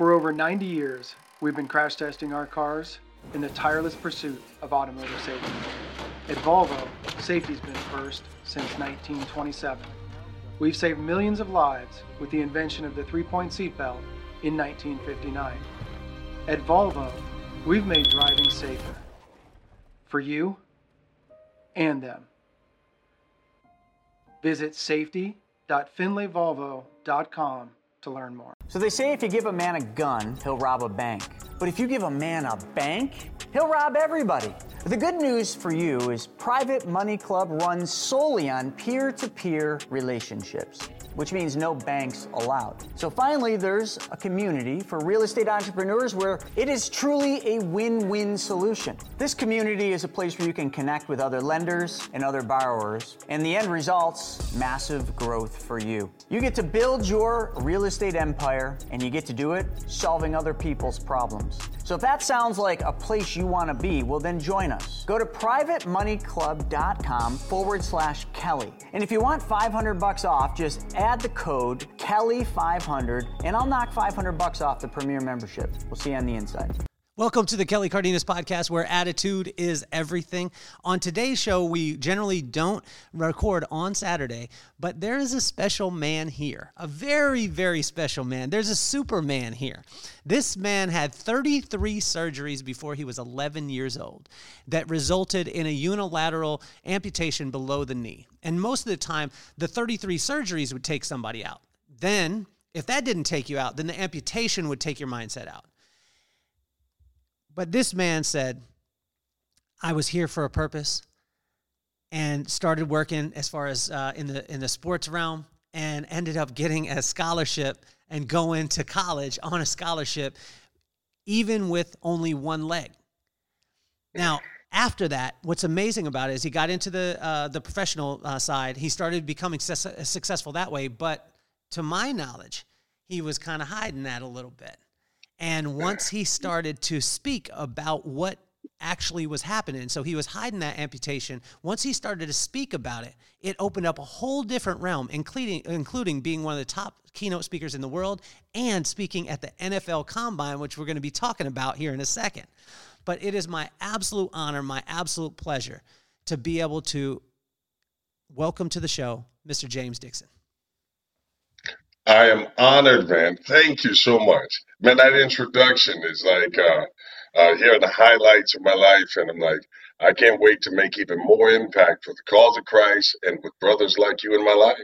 For over 90 years, we've been crash testing our cars in the tireless pursuit of automotive safety. At Volvo, safety's been first since 1927. We've saved millions of lives with the invention of the three-point seatbelt in 1959. At Volvo, we've made driving safer. For you and them. Visit safety.findlayvolvo.com to learn more. So they say if you give a man a gun, he'll rob a bank. But if you give a man a bank, he'll rob everybody. The good news for you is Private Money Club runs solely on peer to peer relationships which means no banks allowed. So finally, there's a community for real estate entrepreneurs where it is truly a win win solution. This community is a place where you can connect with other lenders and other borrowers, and the end result's massive growth for you. You get to build your real estate empire, and you get to do it solving other people's problems. So if that sounds like a place you want to be, well, then join us. Go to privatemoneyclub.com forward slash Kelly. And if you want 500 bucks off, just add the code Kelly500 and I'll knock 500 bucks off the premier membership. We'll see you on the inside. Welcome to the Kelly Cardenas podcast, where attitude is everything. On today's show, we generally don't record on Saturday, but there is a special man here, a very, very special man. There's a Superman here. This man had 33 surgeries before he was 11 years old that resulted in a unilateral amputation below the knee. And most of the time, the 33 surgeries would take somebody out. Then, if that didn't take you out, then the amputation would take your mindset out. But this man said, I was here for a purpose and started working as far as uh, in the in the sports realm and ended up getting a scholarship and go into college on a scholarship even with only one leg. Now, after that, what's amazing about it is he got into the uh, the professional uh, side. He started becoming su- successful that way, but to my knowledge, he was kind of hiding that a little bit. And once he started to speak about what actually was happening, so he was hiding that amputation. Once he started to speak about it, it opened up a whole different realm, including including being one of the top keynote speakers in the world and speaking at the NFL Combine, which we're going to be talking about here in a second. But it is my absolute honor, my absolute pleasure to be able to welcome to the show Mr. James Dixon. I am honored, man. Thank you so much. Man, that introduction is like uh, uh, here are the highlights of my life, and I'm like, I can't wait to make even more impact for the cause of Christ and with brothers like you in my life.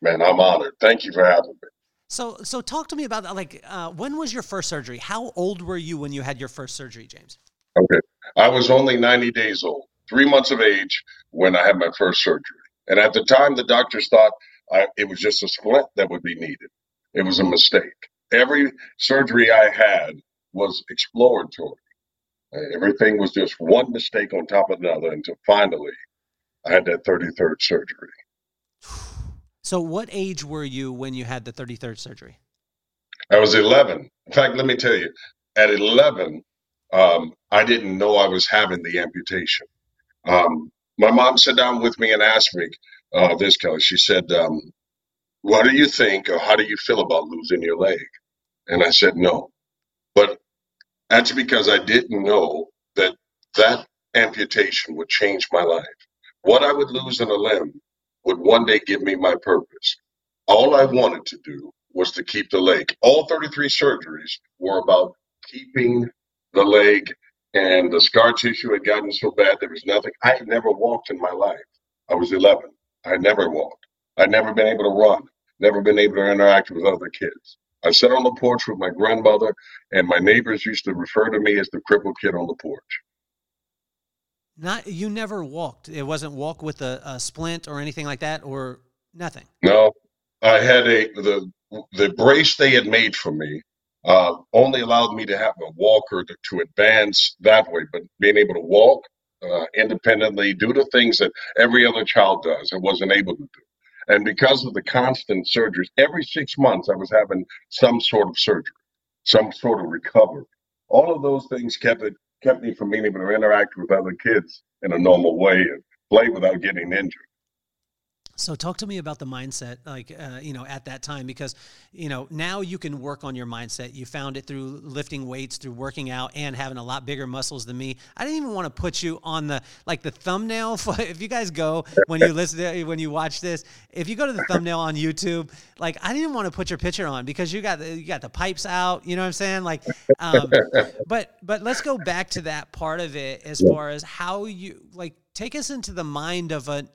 Man, I'm honored. Thank you for having me. So, so talk to me about that. Like, uh, when was your first surgery? How old were you when you had your first surgery, James? Okay, I was only 90 days old, three months of age when I had my first surgery, and at the time, the doctors thought I, it was just a splint that would be needed. It was a mistake. Every surgery I had was exploratory. Everything was just one mistake on top of another until finally I had that 33rd surgery. So, what age were you when you had the 33rd surgery? I was 11. In fact, let me tell you, at 11, um, I didn't know I was having the amputation. Um, my mom sat down with me and asked me, uh, this, Kelly. She said, um, What do you think or how do you feel about losing your leg? And I said, No. But that's because I didn't know that that amputation would change my life. What I would lose in a limb would one day give me my purpose. All I wanted to do was to keep the leg. All 33 surgeries were about keeping the leg, and the scar tissue had gotten so bad there was nothing. I had never walked in my life. I was 11. I never walked. I'd never been able to run, never been able to interact with other kids. I sat on the porch with my grandmother, and my neighbors used to refer to me as the crippled kid on the porch. Not you never walked. It wasn't walk with a, a splint or anything like that, or nothing. No, I had a the the brace they had made for me uh, only allowed me to have a walker to, to advance that way, but being able to walk uh, independently, do the things that every other child does and wasn't able to do. And because of the constant surgeries, every six months I was having some sort of surgery, some sort of recovery. All of those things kept it kept me from being able to interact with other kids in a normal way and play without getting injured. So talk to me about the mindset, like uh, you know, at that time, because you know now you can work on your mindset. You found it through lifting weights, through working out, and having a lot bigger muscles than me. I didn't even want to put you on the like the thumbnail. For, if you guys go when you listen to when you watch this, if you go to the thumbnail on YouTube, like I didn't want to put your picture on because you got the, you got the pipes out. You know what I'm saying? Like, um, but but let's go back to that part of it as far as how you like take us into the mind of a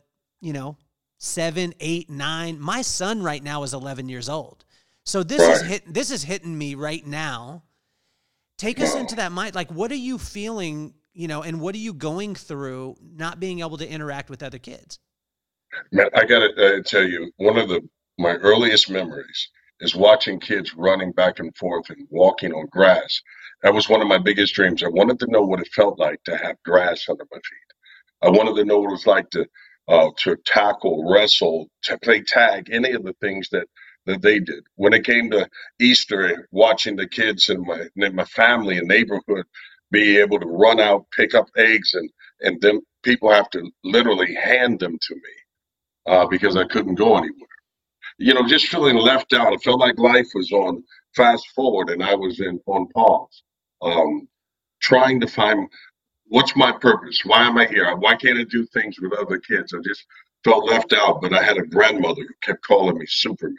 you know seven, eight, nine. My son right now is 11 years old. So this right. is hit, this is hitting me right now. Take us into that mind. Like, what are you feeling, you know, and what are you going through not being able to interact with other kids? Man, I got to uh, tell you, one of the my earliest memories is watching kids running back and forth and walking on grass. That was one of my biggest dreams. I wanted to know what it felt like to have grass under my feet. I wanted to know what it was like to uh, to tackle, wrestle, to play tag, any of the things that that they did. When it came to Easter, watching the kids in my in my family and neighborhood be able to run out, pick up eggs, and and them people have to literally hand them to me uh, because I couldn't go anywhere. You know, just feeling left out. It felt like life was on fast forward and I was in on pause. Um, trying to find what's my purpose? Why am I here? Why can't I do things with other kids? I just felt left out. But I had a grandmother who kept calling me Superman.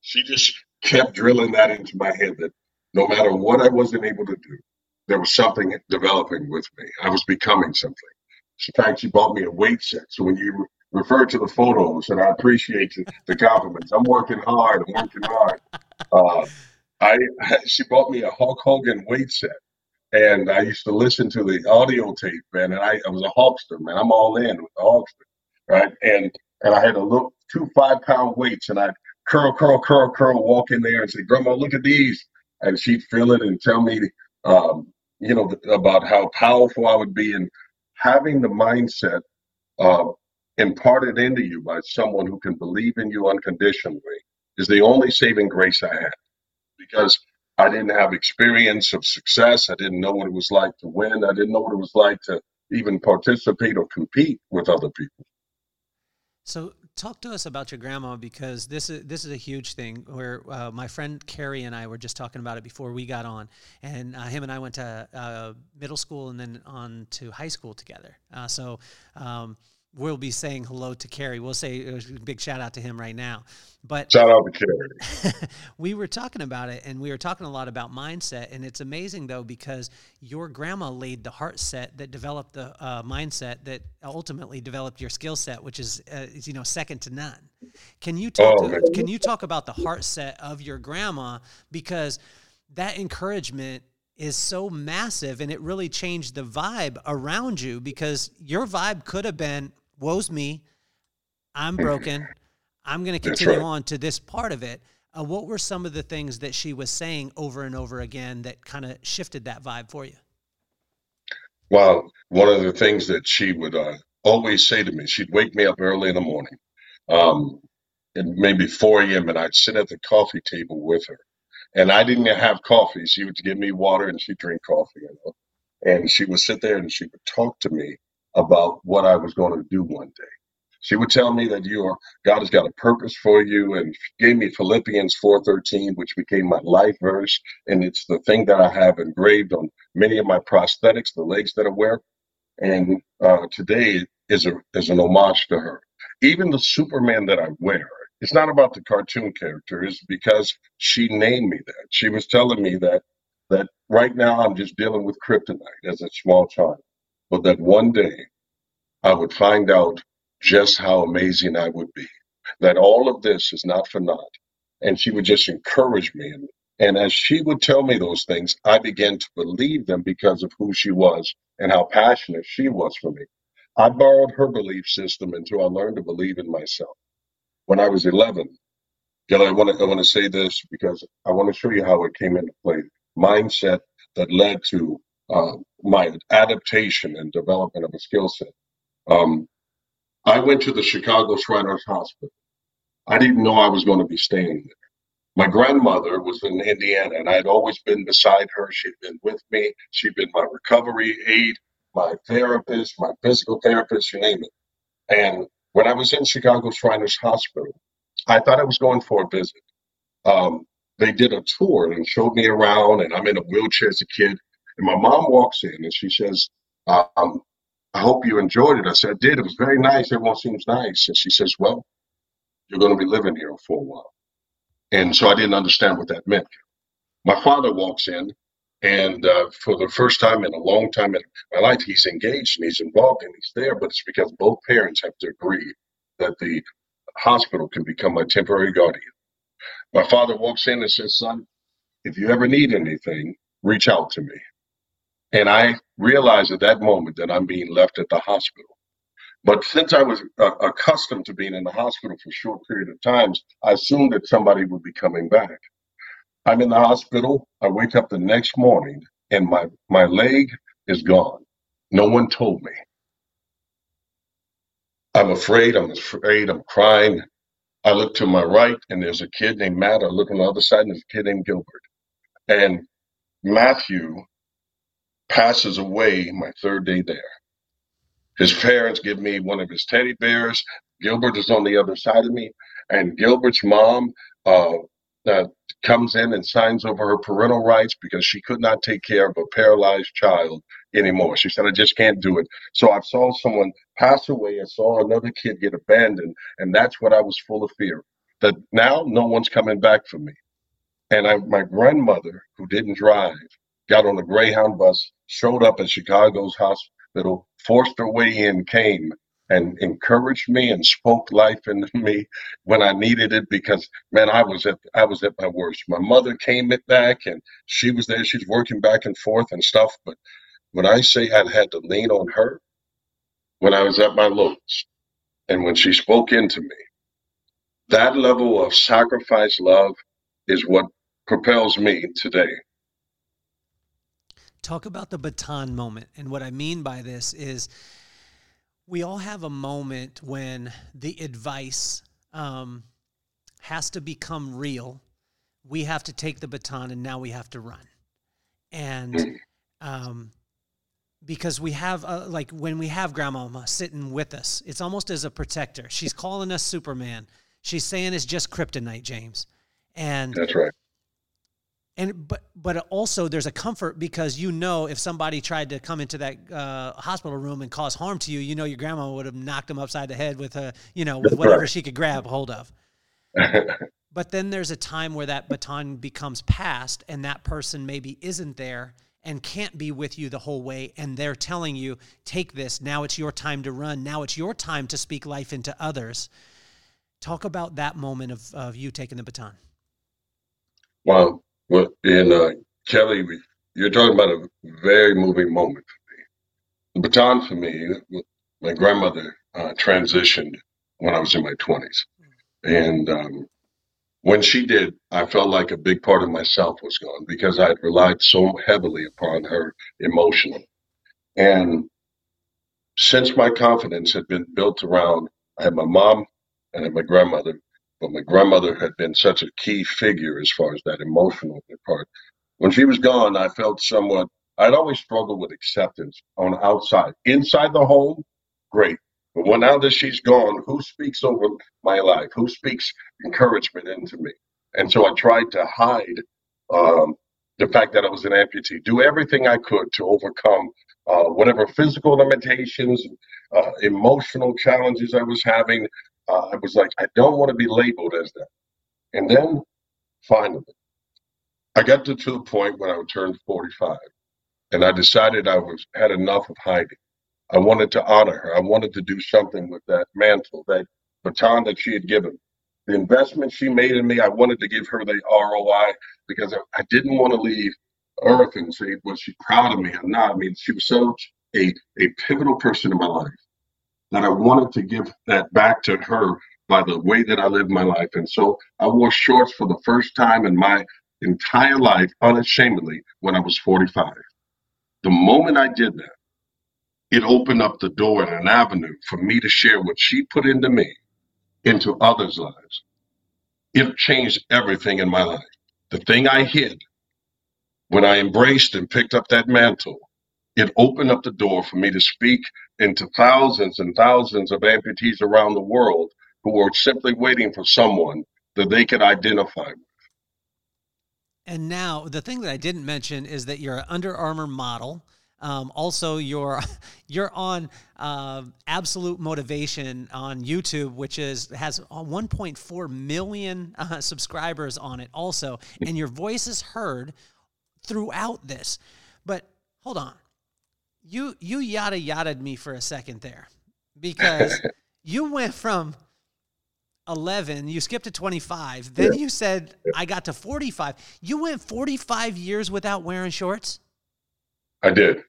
She just kept drilling that into my head that no matter what I wasn't able to do, there was something developing with me. I was becoming something. In fact, she bought me a weight set. So when you refer to the photos, and I appreciate the compliments, I'm working hard. I'm working hard. Uh, I she bought me a Hulk Hogan weight set and I used to listen to the audio tape, man. And I, I was a Hulkster, man. I'm all in with the Hulkster, right? And and I had a little two five pound weights, and I'd curl, curl, curl, curl, walk in there and say, "Grandma, look at these," and she'd feel it and tell me, um, you know, about how powerful I would be, and having the mindset uh, imparted into you by someone who can believe in you unconditionally is the only saving grace I had, because I didn't have experience of success. I didn't know what it was like to win. I didn't know what it was like to even participate or compete with other people. So, talk to us about your grandma because this is this is a huge thing. Where uh, my friend Carrie and I were just talking about it before we got on, and uh, him and I went to uh, middle school and then on to high school together. Uh, so. Um, we'll be saying hello to Kerry. We'll say a big shout out to him right now. But shout out to Kerry. we were talking about it and we were talking a lot about mindset. And it's amazing though, because your grandma laid the heart set that developed the uh, mindset that ultimately developed your skill set, which is, uh, is, you know, second to none. Can you talk, oh, to, can you talk about the heart set of your grandma? Because that encouragement is so massive and it really changed the vibe around you because your vibe could have been woe's me. I'm broken. I'm going to continue right. on to this part of it. Uh, what were some of the things that she was saying over and over again that kind of shifted that vibe for you? Well, one of the things that she would uh, always say to me, she'd wake me up early in the morning, um, maybe 4 a.m., and I'd sit at the coffee table with her. And I didn't have coffee. She would give me water and she'd drink coffee, you know. And she would sit there and she would talk to me about what I was going to do one day. She would tell me that you are God has got a purpose for you, and gave me Philippians 4:13, which became my life verse, and it's the thing that I have engraved on many of my prosthetics, the legs that I wear. And uh, today is a is an homage to her. Even the Superman that I wear, it's not about the cartoon character. Because she named me that. She was telling me that that right now I'm just dealing with kryptonite as a small child but that one day I would find out just how amazing I would be. That all of this is not for naught. And she would just encourage me. And, and as she would tell me those things, I began to believe them because of who she was and how passionate she was for me. I borrowed her belief system until I learned to believe in myself. When I was 11, Kelly, I want to I want to say this because I want to show you how it came into play. Mindset that led to uh, my adaptation and development of a skill set. Um, I went to the Chicago Shriners Hospital. I didn't know I was going to be staying there. My grandmother was in Indiana, and I had always been beside her. She'd been with me. She'd been my recovery aide, my therapist, my physical therapist, you name it. And When I was in Chicago Shriners Hospital, I thought I was going for a visit. Um, they did a tour and showed me around, and I'm in a wheelchair as a kid. And my mom walks in and she says, um, I hope you enjoyed it. I said, I did. It was very nice. Everyone seems nice. And she says, Well, you're going to be living here for a while. And so I didn't understand what that meant. My father walks in, and uh, for the first time in a long time in my life, he's engaged and he's involved and he's there, but it's because both parents have to agree that the hospital can become my temporary guardian. My father walks in and says, Son, if you ever need anything, reach out to me. And I realized at that moment that I'm being left at the hospital. But since I was uh, accustomed to being in the hospital for a short period of times, I assumed that somebody would be coming back. I'm in the hospital. I wake up the next morning and my, my leg is gone. No one told me. I'm afraid. I'm afraid. I'm crying. I look to my right and there's a kid named Matt. I look on the other side and there's a kid named Gilbert. And Matthew passes away my third day there. His parents give me one of his teddy bears. Gilbert is on the other side of me, and Gilbert's mom uh, uh, comes in and signs over her parental rights because she could not take care of a paralyzed child anymore. She said, "I just can't do it." So I saw someone pass away. I saw another kid get abandoned, and that's what I was full of fear. That now no one's coming back for me. And I, my grandmother, who didn't drive, got on a Greyhound bus, showed up at Chicago's hospital, forced her way in, came and encouraged me and spoke life into me when I needed it because man, I was at I was at my worst. My mother came back and she was there, she's working back and forth and stuff. But when I say I had to lean on her, when I was at my lowest, and when she spoke into me, that level of sacrifice love is what propels me today. Talk about the baton moment. And what I mean by this is we all have a moment when the advice um, has to become real. We have to take the baton and now we have to run. And um, because we have, uh, like, when we have grandmama sitting with us, it's almost as a protector. She's calling us Superman. She's saying it's just kryptonite, James. And that's right and but but also there's a comfort because you know if somebody tried to come into that uh, hospital room and cause harm to you, you know your grandma would have knocked them upside the head with a you know with whatever she could grab hold of. but then there's a time where that baton becomes passed, and that person maybe isn't there and can't be with you the whole way, and they're telling you, "Take this. Now it's your time to run. Now it's your time to speak life into others." Talk about that moment of of you taking the baton. Well, well, and uh, Kelly, you're talking about a very moving moment for me. The baton for me, my grandmother uh, transitioned when I was in my 20s. And um, when she did, I felt like a big part of myself was gone because I had relied so heavily upon her emotionally. And since my confidence had been built around, I had my mom and I had my grandmother but my grandmother had been such a key figure as far as that emotional part. When she was gone, I felt somewhat, I'd always struggled with acceptance on the outside. Inside the home, great. But when now that she's gone, who speaks over my life? Who speaks encouragement into me? And so I tried to hide um, the fact that I was an amputee, do everything I could to overcome uh, whatever physical limitations, uh, emotional challenges I was having, uh, I was like, I don't want to be labeled as that. And then finally, I got to, to the point when I turned 45 and I decided I was had enough of hiding. I wanted to honor her. I wanted to do something with that mantle, that baton that she had given. The investment she made in me, I wanted to give her the ROI because I, I didn't want to leave Earth and say, was she proud of me or not? I mean, she was such a, a pivotal person in my life that I wanted to give that back to her by the way that I lived my life. And so I wore shorts for the first time in my entire life, unashamedly, when I was 45. The moment I did that, it opened up the door and an avenue for me to share what she put into me into others' lives. It changed everything in my life. The thing I hid when I embraced and picked up that mantle it opened up the door for me to speak into thousands and thousands of amputees around the world who were simply waiting for someone that they could identify with. And now, the thing that I didn't mention is that you're an Under Armour model. Um, also, you're you're on uh, Absolute Motivation on YouTube, which is has 1.4 million uh, subscribers on it. Also, and your voice is heard throughout this. But hold on, you you yada yada me for a second there because you went from 11 you skipped to 25 then yeah. you said i got to 45 you went 45 years without wearing shorts? I did.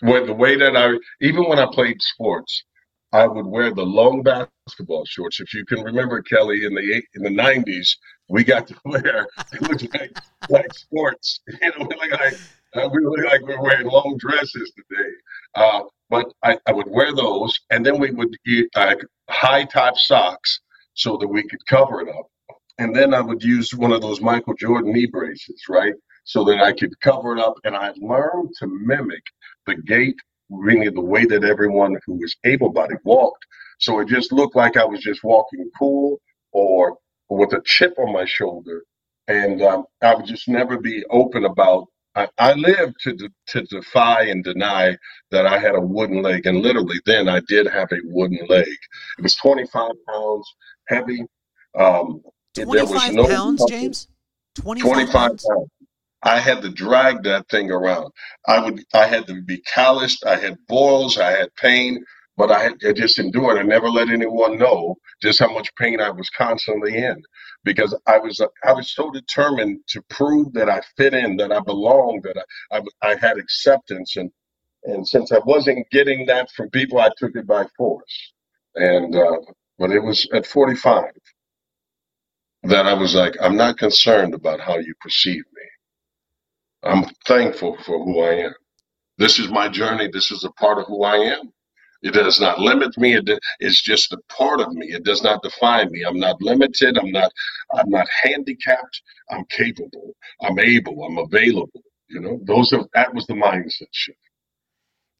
When the way that i even when i played sports i would wear the long basketball shorts. If you can remember kelly in the in the 90s we got to wear it looked like like sports. You know like, like we look like we're wearing long dresses today uh, but I, I would wear those and then we would uh, high top socks so that we could cover it up. And then I would use one of those Michael Jordan knee braces, right? So that I could cover it up. And I learned to mimic the gait, really the way that everyone who was able bodied walked. So it just looked like I was just walking cool or with a chip on my shoulder. And um, I would just never be open about I, I lived to de- to defy and deny that I had a wooden leg, and literally then I did have a wooden leg. It was 25 pounds heavy. Um, 25 no pounds, James. 25, 25 pounds. pounds. I had to drag that thing around. I would. I had to be calloused. I had boils. I had pain, but I, I just endured. I never let anyone know just how much pain I was constantly in because I was I was so determined to prove that I fit in, that I belonged, that I I, I had acceptance, and and since I wasn't getting that from people, I took it by force. And uh, but it was at 45 that I was like, I'm not concerned about how you perceive me. I'm thankful for who I am. This is my journey. This is a part of who I am. It does not limit me. It, it's just a part of me. It does not define me. I'm not limited. I'm not. I'm not handicapped. I'm capable. I'm able. I'm available. You know, those are that was the mindset shift.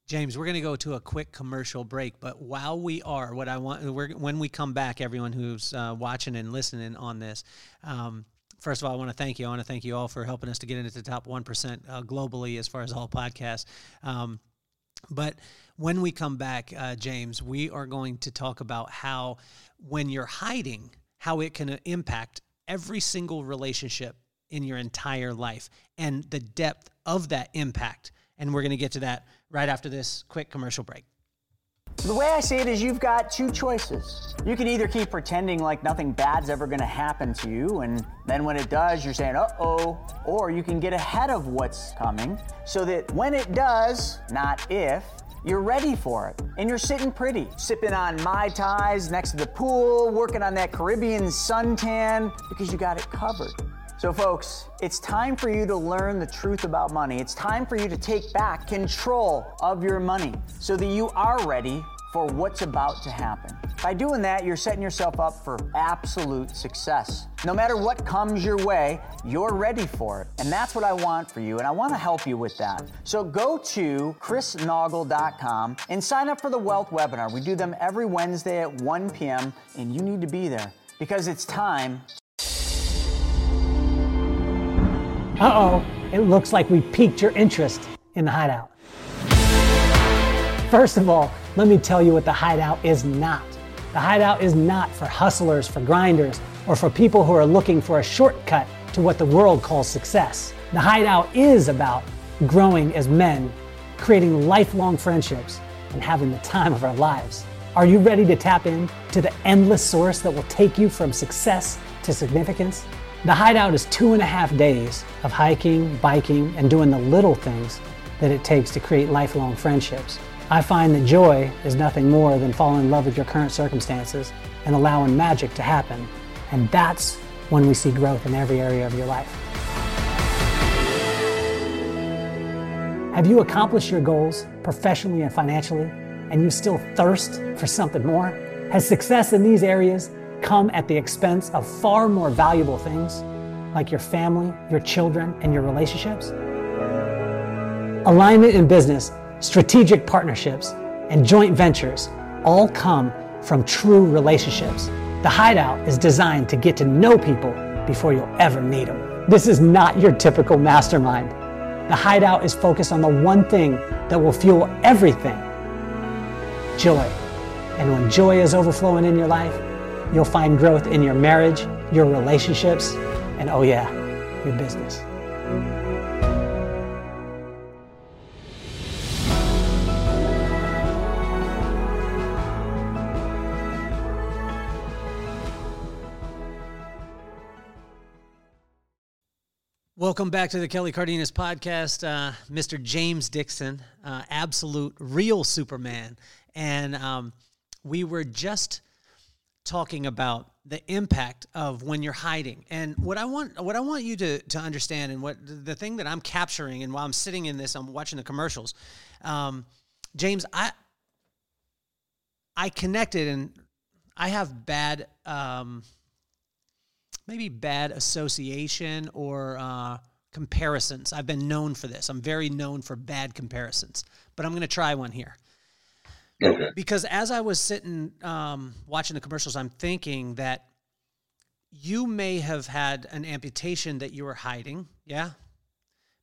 James, we're going to go to a quick commercial break, but while we are, what I want, when we come back, everyone who's uh, watching and listening on this, um, first of all, I want to thank you. I want to thank you all for helping us to get into the top 1% uh, globally as far as all podcasts. Um, but when we come back, uh, James, we are going to talk about how when you're hiding, how it can impact every single relationship in your entire life and the depth of that impact. And we're going to get to that right after this quick commercial break. The way I see it is you've got two choices. You can either keep pretending like nothing bad's ever gonna happen to you, and then when it does, you're saying, uh oh, or you can get ahead of what's coming so that when it does, not if, you're ready for it. And you're sitting pretty, sipping on Mai Tais next to the pool, working on that Caribbean suntan because you got it covered. So, folks, it's time for you to learn the truth about money. It's time for you to take back control of your money so that you are ready for what's about to happen. By doing that, you're setting yourself up for absolute success. No matter what comes your way, you're ready for it. And that's what I want for you, and I want to help you with that. So go to chrisnaugle.com and sign up for the Wealth Webinar. We do them every Wednesday at 1 p.m., and you need to be there because it's time Uh oh, it looks like we piqued your interest in the hideout. First of all, let me tell you what the hideout is not. The hideout is not for hustlers, for grinders, or for people who are looking for a shortcut to what the world calls success. The hideout is about growing as men, creating lifelong friendships, and having the time of our lives. Are you ready to tap in to the endless source that will take you from success to significance? The hideout is two and a half days of hiking, biking, and doing the little things that it takes to create lifelong friendships. I find that joy is nothing more than falling in love with your current circumstances and allowing magic to happen. And that's when we see growth in every area of your life. Have you accomplished your goals professionally and financially, and you still thirst for something more? Has success in these areas come at the expense of far more valuable things like your family, your children, and your relationships? Alignment in business strategic partnerships, and joint ventures all come from true relationships. The Hideout is designed to get to know people before you'll ever meet them. This is not your typical mastermind. The Hideout is focused on the one thing that will fuel everything joy. And when joy is overflowing in your life, you'll find growth in your marriage, your relationships, and oh, yeah, your business. Welcome back to the Kelly Cardenas podcast. Uh, Mr. James Dixon, uh, absolute real Superman. And um, we were just talking about the impact of when you're hiding. And what I want what I want you to to understand and what the thing that I'm capturing and while I'm sitting in this, I'm watching the commercials. Um, James, I I connected and I have bad um, maybe bad association or uh, comparisons. I've been known for this. I'm very known for bad comparisons, but I'm going to try one here. Okay. Because as I was sitting um, watching the commercials, I'm thinking that you may have had an amputation that you were hiding, yeah.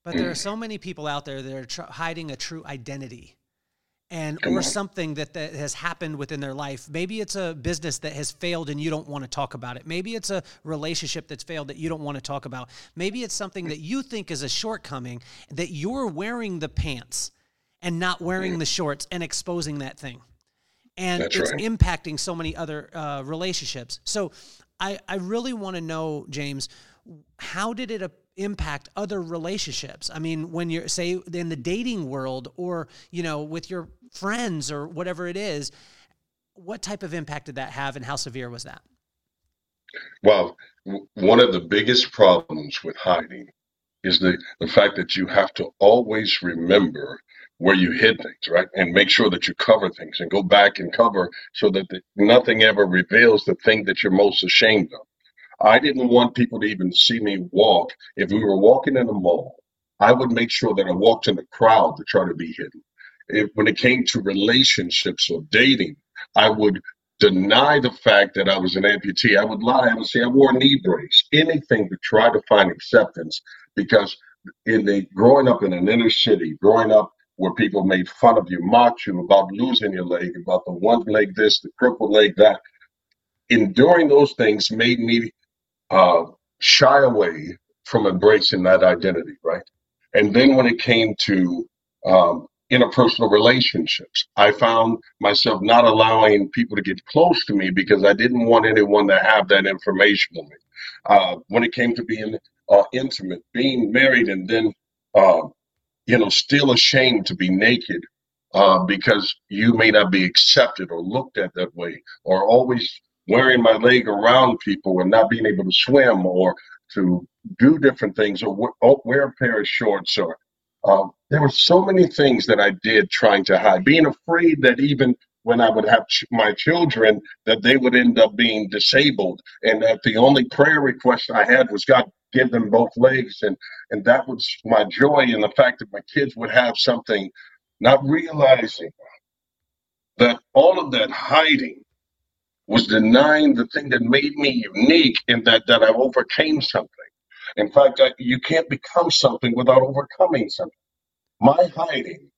But there are so many people out there that are tr- hiding a true identity and Come or on. something that, that has happened within their life. Maybe it's a business that has failed and you don't want to talk about it. Maybe it's a relationship that's failed that you don't want to talk about. Maybe it's something that you think is a shortcoming that you're wearing the pants and not wearing the shorts and exposing that thing. And That's it's right. impacting so many other uh, relationships. So I, I really want to know james how did it impact other relationships? I mean when you're say in the dating world or you know with your friends or whatever it is what type of impact did that have and how severe was that Well, w- one of the biggest problems with hiding is the, the fact that you have to always remember where you hid things, right? And make sure that you cover things and go back and cover so that the, nothing ever reveals the thing that you're most ashamed of. I didn't want people to even see me walk. If we were walking in a mall, I would make sure that I walked in the crowd to try to be hidden. When it came to relationships or dating, I would deny the fact that I was an amputee. I would lie. I would say I wore a knee brace, anything to try to find acceptance. Because in the growing up in an inner city, growing up where people made fun of you, mocked you about losing your leg, about the one leg this, the crippled leg that, enduring those things made me uh, shy away from embracing that identity, right? And then when it came to um, interpersonal relationships, I found myself not allowing people to get close to me because I didn't want anyone to have that information on me. Uh, when it came to being uh, intimate, being married, and then, uh, you know, still ashamed to be naked uh, because you may not be accepted or looked at that way, or always wearing my leg around people and not being able to swim or to do different things or or wear a pair of shorts or um, there were so many things that I did trying to hide, being afraid that even when I would have ch- my children, that they would end up being disabled, and that the only prayer request I had was God give them both legs, and and that was my joy in the fact that my kids would have something, not realizing that all of that hiding was denying the thing that made me unique, and that that I overcame something. In fact, I, you can't become something without overcoming something. My hiding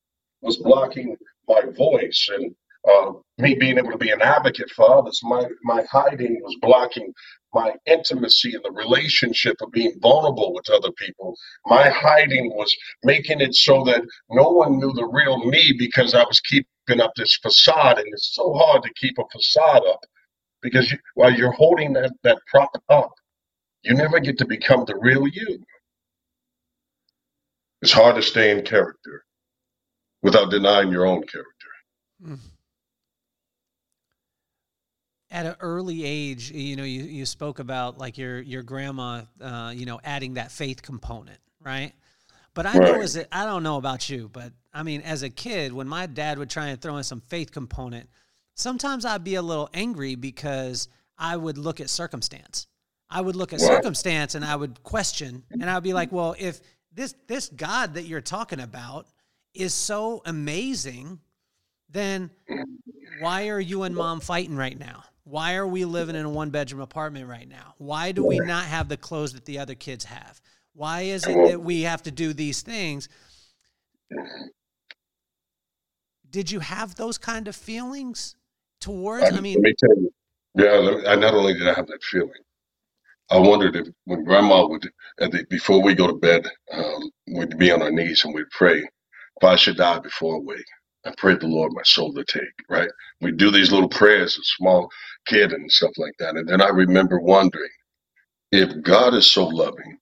was blocking my voice and uh, me being able to be an advocate for others. My my hiding was blocking my intimacy and the relationship of being vulnerable with other people. My hiding was making it so that no one knew the real me because I was keeping up this facade, and it's so hard to keep a facade up because you, while you're holding that that prop up, you never get to become the real you. It's hard to stay in character without denying your own character. at an early age you know you, you spoke about like your your grandma uh, you know adding that faith component right but i know Right. as a, i don't know about you but i mean as a kid when my dad would try and throw in some faith component sometimes i'd be a little angry because i would look at circumstance i would look at circumstance and i would question and i would be like well if this this god that you're talking about is so amazing, then why are you and mom fighting right now? Why are we living in a one bedroom apartment right now? Why do we not have the clothes that the other kids have? Why is it that we have to do these things? Did you have those kind of feelings towards? I, I mean, let me tell you, yeah, I not only did I have that feeling, I wondered if when grandma would, the, before we go to bed, um, we'd be on our knees and we'd pray, if I should die before I wake, I prayed the Lord my soul to take, right? We do these little prayers as small kid and stuff like that. And then I remember wondering, if God is so loving,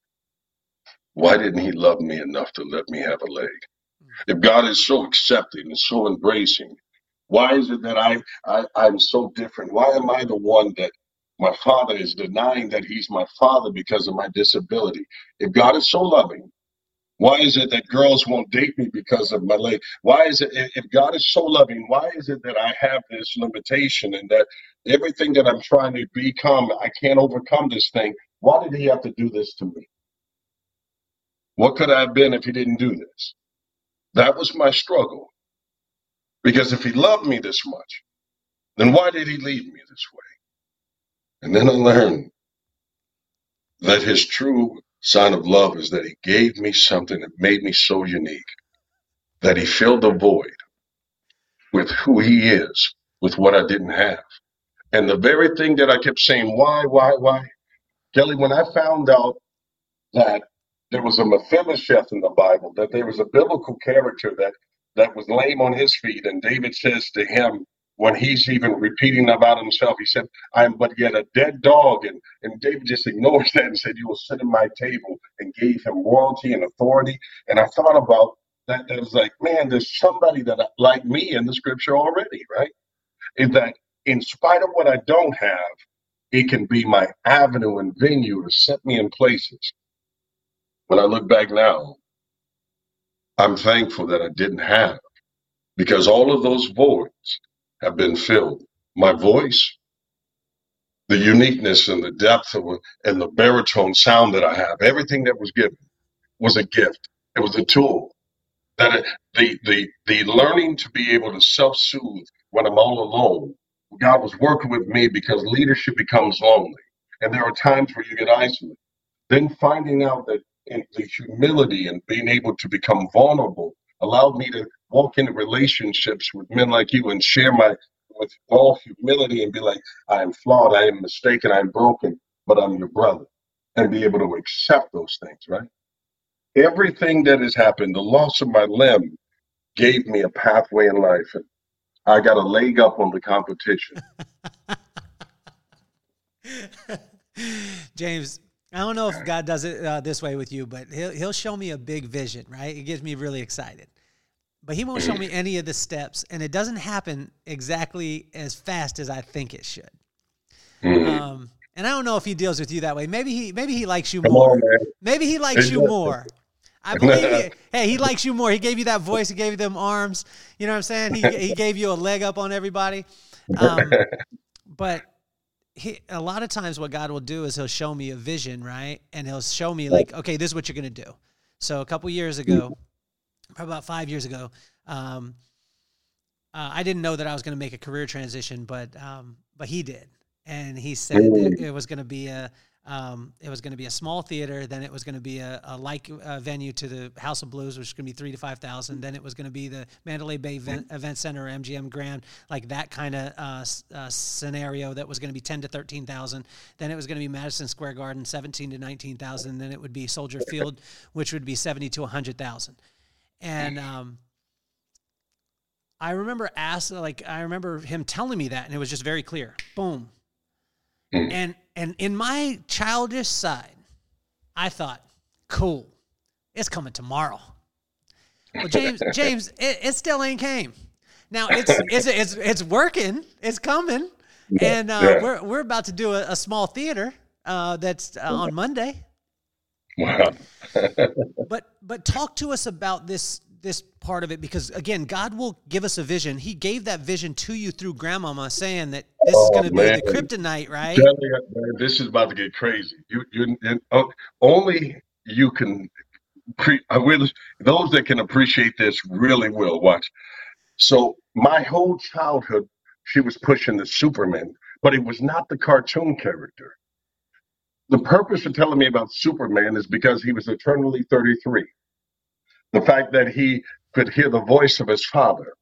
why didn't he love me enough to let me have a leg? If God is so accepting and so embracing, why is it that I, I I'm so different? Why am I the one that my father is denying that he's my father because of my disability? If God is so loving, why is it that girls won't date me because of my leg? Why is it, if God is so loving, why is it that I have this limitation and that everything that I'm trying to become, I can't overcome this thing? Why did he have to do this to me? What could I have been if he didn't do this? That was my struggle. Because if he loved me this much, then why did he leave me this way? And then I learned that his true sign of love is that he gave me something that made me so unique, that he filled the void with who he is, with what I didn't have. And the very thing that I kept saying, why, why, why? Kelly, when I found out that there was a Mephibosheth in the Bible, that there was a biblical character that that was lame on his feet, and David says to him, when he's even repeating about himself, he said, I am but yet a dead dog. And, and David just ignores that and said, You will sit at my table and gave him royalty and authority. And I thought about that. That was like, man, there's somebody that like me in the scripture already, right? Is that in spite of what I don't have, it can be my avenue and venue to set me in places. When I look back now, I'm thankful that I didn't have because all of those voids have been filled. My voice, the uniqueness and the depth of and the baritone sound that I have, everything that was given was a gift. It was a tool. That it, the the the learning to be able to self-soothe when I'm all alone. God was working with me because leadership becomes lonely, and there are times where you get isolated. Then finding out that in the humility and being able to become vulnerable allowed me to walk into relationships with men like you and share my with all humility and be like, I am flawed, I am mistaken, I'm broken, but I'm your brother. And be able to accept those things, right? Everything that has happened, the loss of my limb gave me a pathway in life. And I got a leg up on the competition. James, I don't know if God does it uh, this way with you, but he'll, he'll show me a big vision, right? It gets me really excited but he won't show me any of the steps, and it doesn't happen exactly as fast as I think it should. Mm-hmm. Um, and I don't know if he deals with you that way. Maybe he maybe he likes you Come more. On, maybe he likes you more. I believe it. Hey, he likes you more. He gave you that voice. He gave you them arms. You know what I'm saying? He he gave you a leg up on everybody. Um, but he, a lot of times, what God will do is He'll show me a vision, right? And He'll show me like, okay, this is what you're gonna do. So a couple years ago, about five years ago. Um, uh, I didn't know that I was going to make a career transition, but um, but he did, and he said it, it was going to be a um, it was going to be a small theater. Then it was going to be a, a like uh, venue to the House of Blues, which was going to be three to five thousand. Then it was going to be the Mandalay Bay Event, Event Center, MGM Grand, like that kind of uh, uh, scenario. That was going to be ten to thirteen thousand. Then it was going to be Madison Square Garden, seventeen to nineteen thousand. Then it would be Soldier Field, which would be seventy to hundred thousand and um, I remember asking, like, I remember him telling me that, and it was just very clear. Boom. Mm. And and in my childish side, I thought, cool, it's coming tomorrow. Well, James, James, it, it still ain't came. Now it's it's it's it's working. It's coming, and uh, yeah. we're we're about to do a, a small theater uh, that's uh, on Monday. Wow. but but talk to us about this this part of it because again, God will give us a vision. He gave that vision to you through grandmama saying that this oh, is going to be the kryptonite, right? You, this is about to get crazy. You you, you oh, only you can pre- I will, those that can appreciate this really will watch. So my whole childhood, she was pushing the Superman, but it was not the cartoon character. The purpose of telling me about Superman is because he was eternally 33. The fact that he could hear the voice of his father.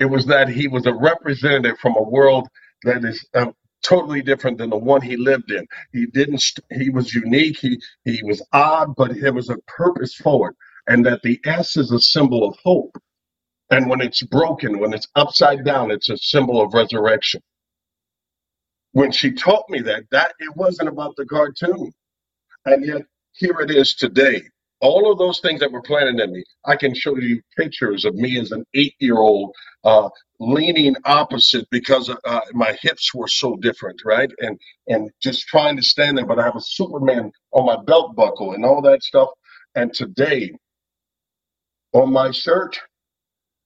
It was that he was a representative from a world that is uh, totally different than the one he lived in. He didn't. He was unique. He he was odd, but there was a purpose for it, and that the S is a symbol of hope. And when it's broken, when it's upside down, it's a symbol of resurrection. When she taught me that, that it wasn't about the cartoon, and yet here it is today. All of those things that were planted in me, I can show you pictures of me as an eight-year-old uh, leaning opposite because uh, my hips were so different, right? And and just trying to stand there, but I have a Superman on my belt buckle and all that stuff. And today, on my shirt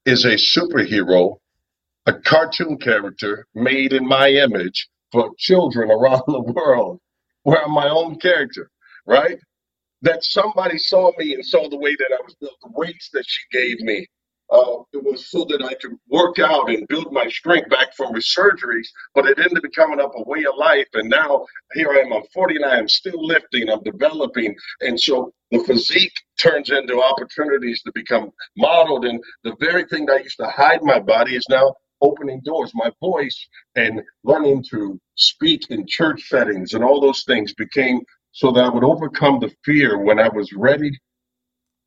is a superhero, a cartoon character made in my image for children around the world, where I'm my own character, right? That somebody saw me and saw the way that I was built, the weights that she gave me, uh, it was so that I could work out and build my strength back from the surgeries, but it ended up becoming up a way of life. And now here I am, I'm 49, I'm still lifting, I'm developing. And so the physique turns into opportunities to become modeled. And the very thing that I used to hide my body is now opening doors. My voice and learning to speak in church settings and all those things became so that I would overcome the fear when I was ready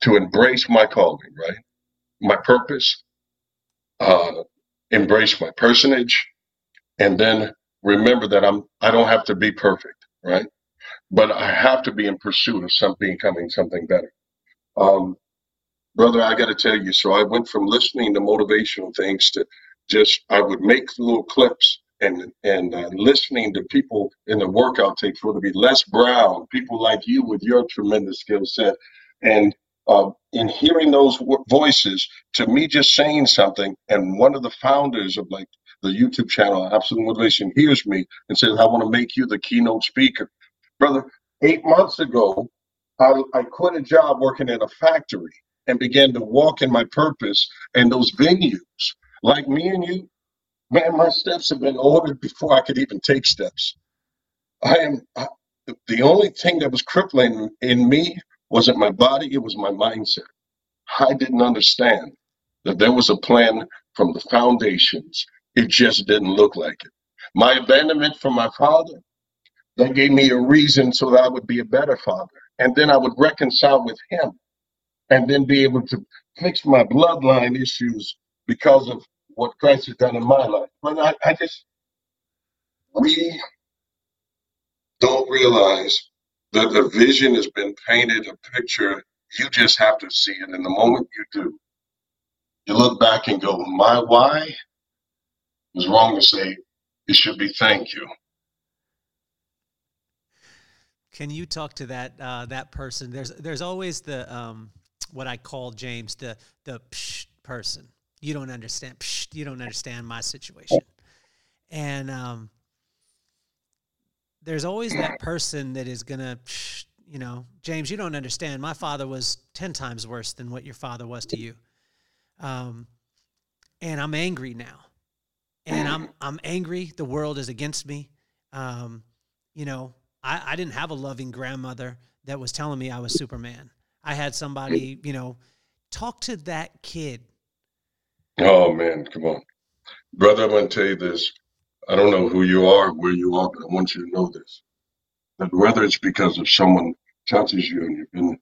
to embrace my calling, right? my purpose, uh, embrace my personage, and then remember that I'm I don't have to be perfect, right? But I have to be in pursuit of something becoming something better. Um, brother, I got to tell you. So I went from listening to motivational things to just I would make little clips and and uh, listening to people in the workout tapes, whether it be Les Brown, people like you with your tremendous skill set, and uh, in hearing those voices to me just saying something and one of the founders of like the youtube channel absolute motivation hears me and says i want to make you the keynote speaker. Brother eight months ago I, I quit a job working in a factory and began to walk in my purpose and those venues like me and you man my steps have been ordered before i could even take steps i am I, the only thing that was crippling in me wasn't my body, it was my mindset. I didn't understand that there was a plan from the foundations. It just didn't look like it. My abandonment from my father, that gave me a reason so that I would be a better father. And then I would reconcile with him and then be able to fix my bloodline issues because of what Christ has done in my life. But I, I just, we don't realize that the vision has been painted, a picture. You just have to see it. And the moment you do, you look back and go, my why is wrong to say it should be thank you. Can you talk to that uh, that person? There's there's always the um, what I call James the the psh person. You don't understand. Psh, you don't understand my situation. And um, there's always that person that is gonna, you know, James, you don't understand. My father was ten times worse than what your father was to you, um, and I'm angry now, and I'm I'm angry. The world is against me. Um, you know, I, I didn't have a loving grandmother that was telling me I was Superman. I had somebody, you know, talk to that kid. Oh man, come on, brother. I'm gonna tell you this. I don't know who you are, where you are, but I want you to know this. That whether it's because of someone touches you and you've been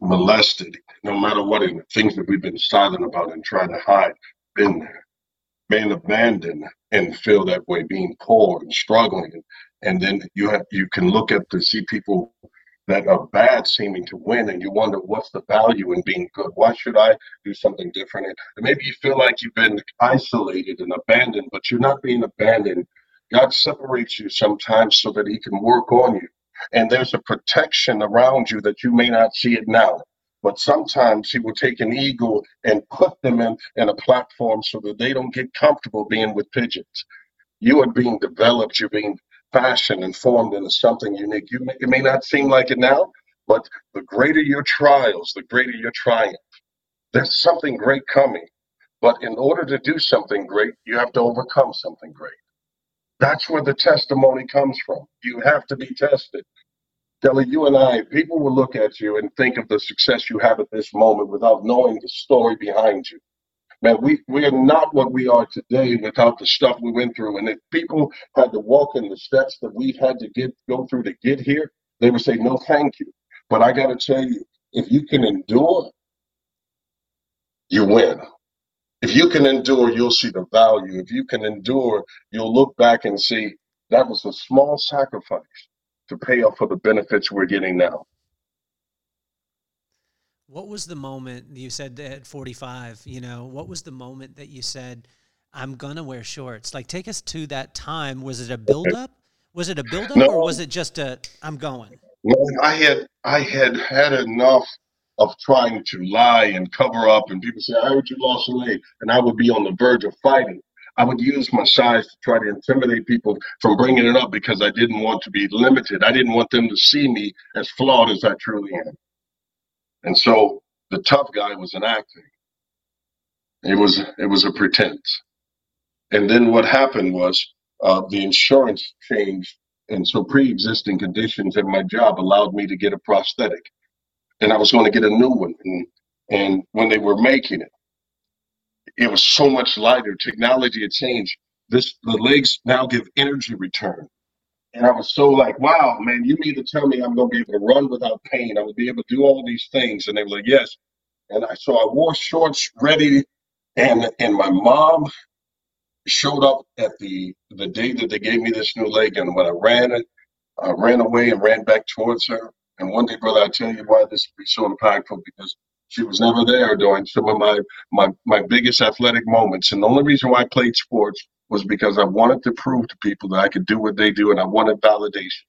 molested, no matter what, the things that we've been silent about and trying to hide, been there, being abandoned and feel that way, being poor and struggling, and, and then you have you can look at to see people that are bad seeming to win and you wonder what's the value in being good? Why should i do something different? And maybe you feel like you've been isolated and abandoned but you're not being abandoned. God separates you sometimes so that he can work on you. And there's a protection around you that you may not see it now but sometimes he will take an eagle and put them in, in a platform so that they don't get comfortable being with pigeons. You are being developed. You're being fashioned and formed into something unique. You may, it may not seem like it now, But the greater your trials, the greater your triumph. There's something great coming. But in order to do something great, you have to overcome something great. That's where the testimony comes from. You have to be tested. Kelly, you and I, people will look at you and think of the success you have at this moment without knowing the story behind you. Man, we, we are not what we are today without the stuff we went through. And if people had to walk in the steps that we've had to get go through to get here, they would say, no, thank you. But I got to tell you, if you can endure, you win. If you can endure, you'll see the value. If you can endure, you'll look back and see that was a small sacrifice to pay off for the benefits we're getting now. What was the moment you said at 45, you know, what was the moment that you said, I'm going to wear shorts? Like, take us to that time. Was it a buildup? Was it a buildup no, or was it just a, I'm going? I had, I had had enough of trying to lie and cover up. And people say, I heard you lost a leg. And I would be on the verge of fighting. I would use my size to try to intimidate people from bringing it up because I didn't want to be limited. I didn't want them to see me as flawed as I truly am. And so the tough guy was an acting. It was it was a pretense. And then what happened was uh, the insurance changed, and so pre-existing conditions in my job allowed me to get a prosthetic and I was going to get a new one. And, and when they were making it, it was so much lighter. Technology had changed. This the legs now give energy return. And I was so like, wow, man, you mean to tell me I'm going to be able to run without pain? I would be able to do all these things. And they were like, yes. And I so I wore shorts ready, and and my mom showed up at the the day that they gave me this new leg. And when I ran it, I ran away and ran back towards her. And one day, brother, I tell you why this would be so impactful because she was never there during some of my, my, my biggest athletic moments. And the only reason why I played sports was because I wanted to prove to people that I could do what they do and I wanted validation.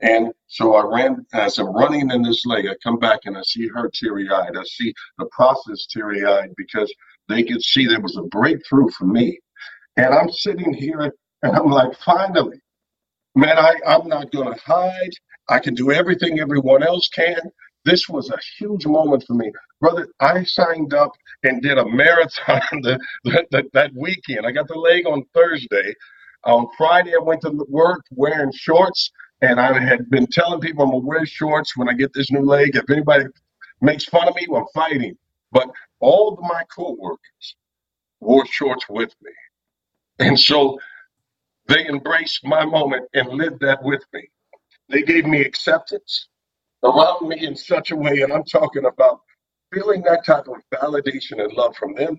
And so I ran, as I'm running in this leg, I come back and I see her teary eyed. I see the process teary eyed because they could see there was a breakthrough for me. And I'm sitting here and I'm like, finally, man, I, I'm not going to hide. I can do everything everyone else can. This was a huge moment for me. Brother, I signed up and did a marathon the, the, the, that weekend. I got the leg on Thursday. On Friday, I went to work wearing shorts, and I had been telling people I'm to wear shorts when I get this new leg. If anybody makes fun of me, well, I'm fighting. But all of my coworkers wore shorts with me. And so they embraced my moment and lived that with me. They gave me acceptance around me in such a way, and I'm talking about feeling that type of validation and love from them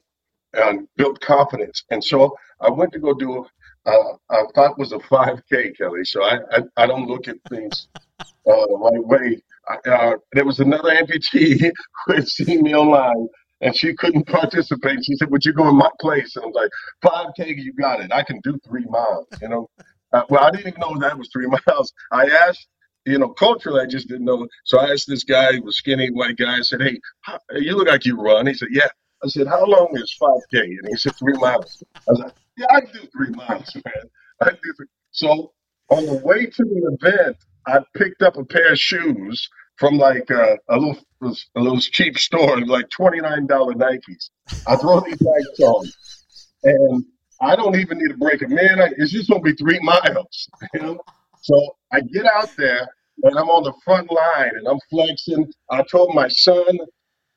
and built confidence. And so I went to go do, uh, I thought was a 5K, Kelly. So I, I, I don't look at things uh, the right way. Uh, there was another amputee who had seen me online and she couldn't participate. She said, Would you go in my place? And I was like, 5K, you got it. I can do three miles, you know? Uh, well, I didn't even know that was three miles. I asked, you know, culturally, I just didn't know. So I asked this guy, was skinny white guy. I said, "Hey, you look like you run." He said, "Yeah." I said, "How long is 5K?" And he said, three miles." I was like, "Yeah, I can do three miles, man. I do three. So on the way to the event, I picked up a pair of shoes from like uh, a little a little cheap store, like twenty nine dollar Nikes. I throw these Nikes on, and I don't even need a break. It. Man, I, it's just gonna be three miles. You know? So I get out there and I'm on the front line and I'm flexing. I told my son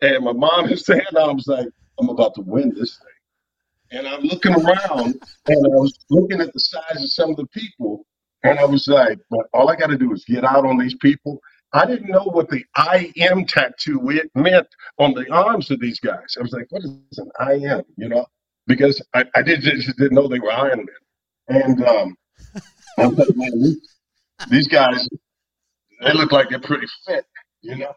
and my mom is and I was like, I'm about to win this thing. And I'm looking around and I was looking at the size of some of the people, and I was like, but all I got to do is get out on these people. I didn't know what the I am tattoo meant on the arms of these guys. I was like, what is an I am? You know, because I, I did, just didn't know they were Iron Men. And um, These guys, they look like they're pretty fit, you know.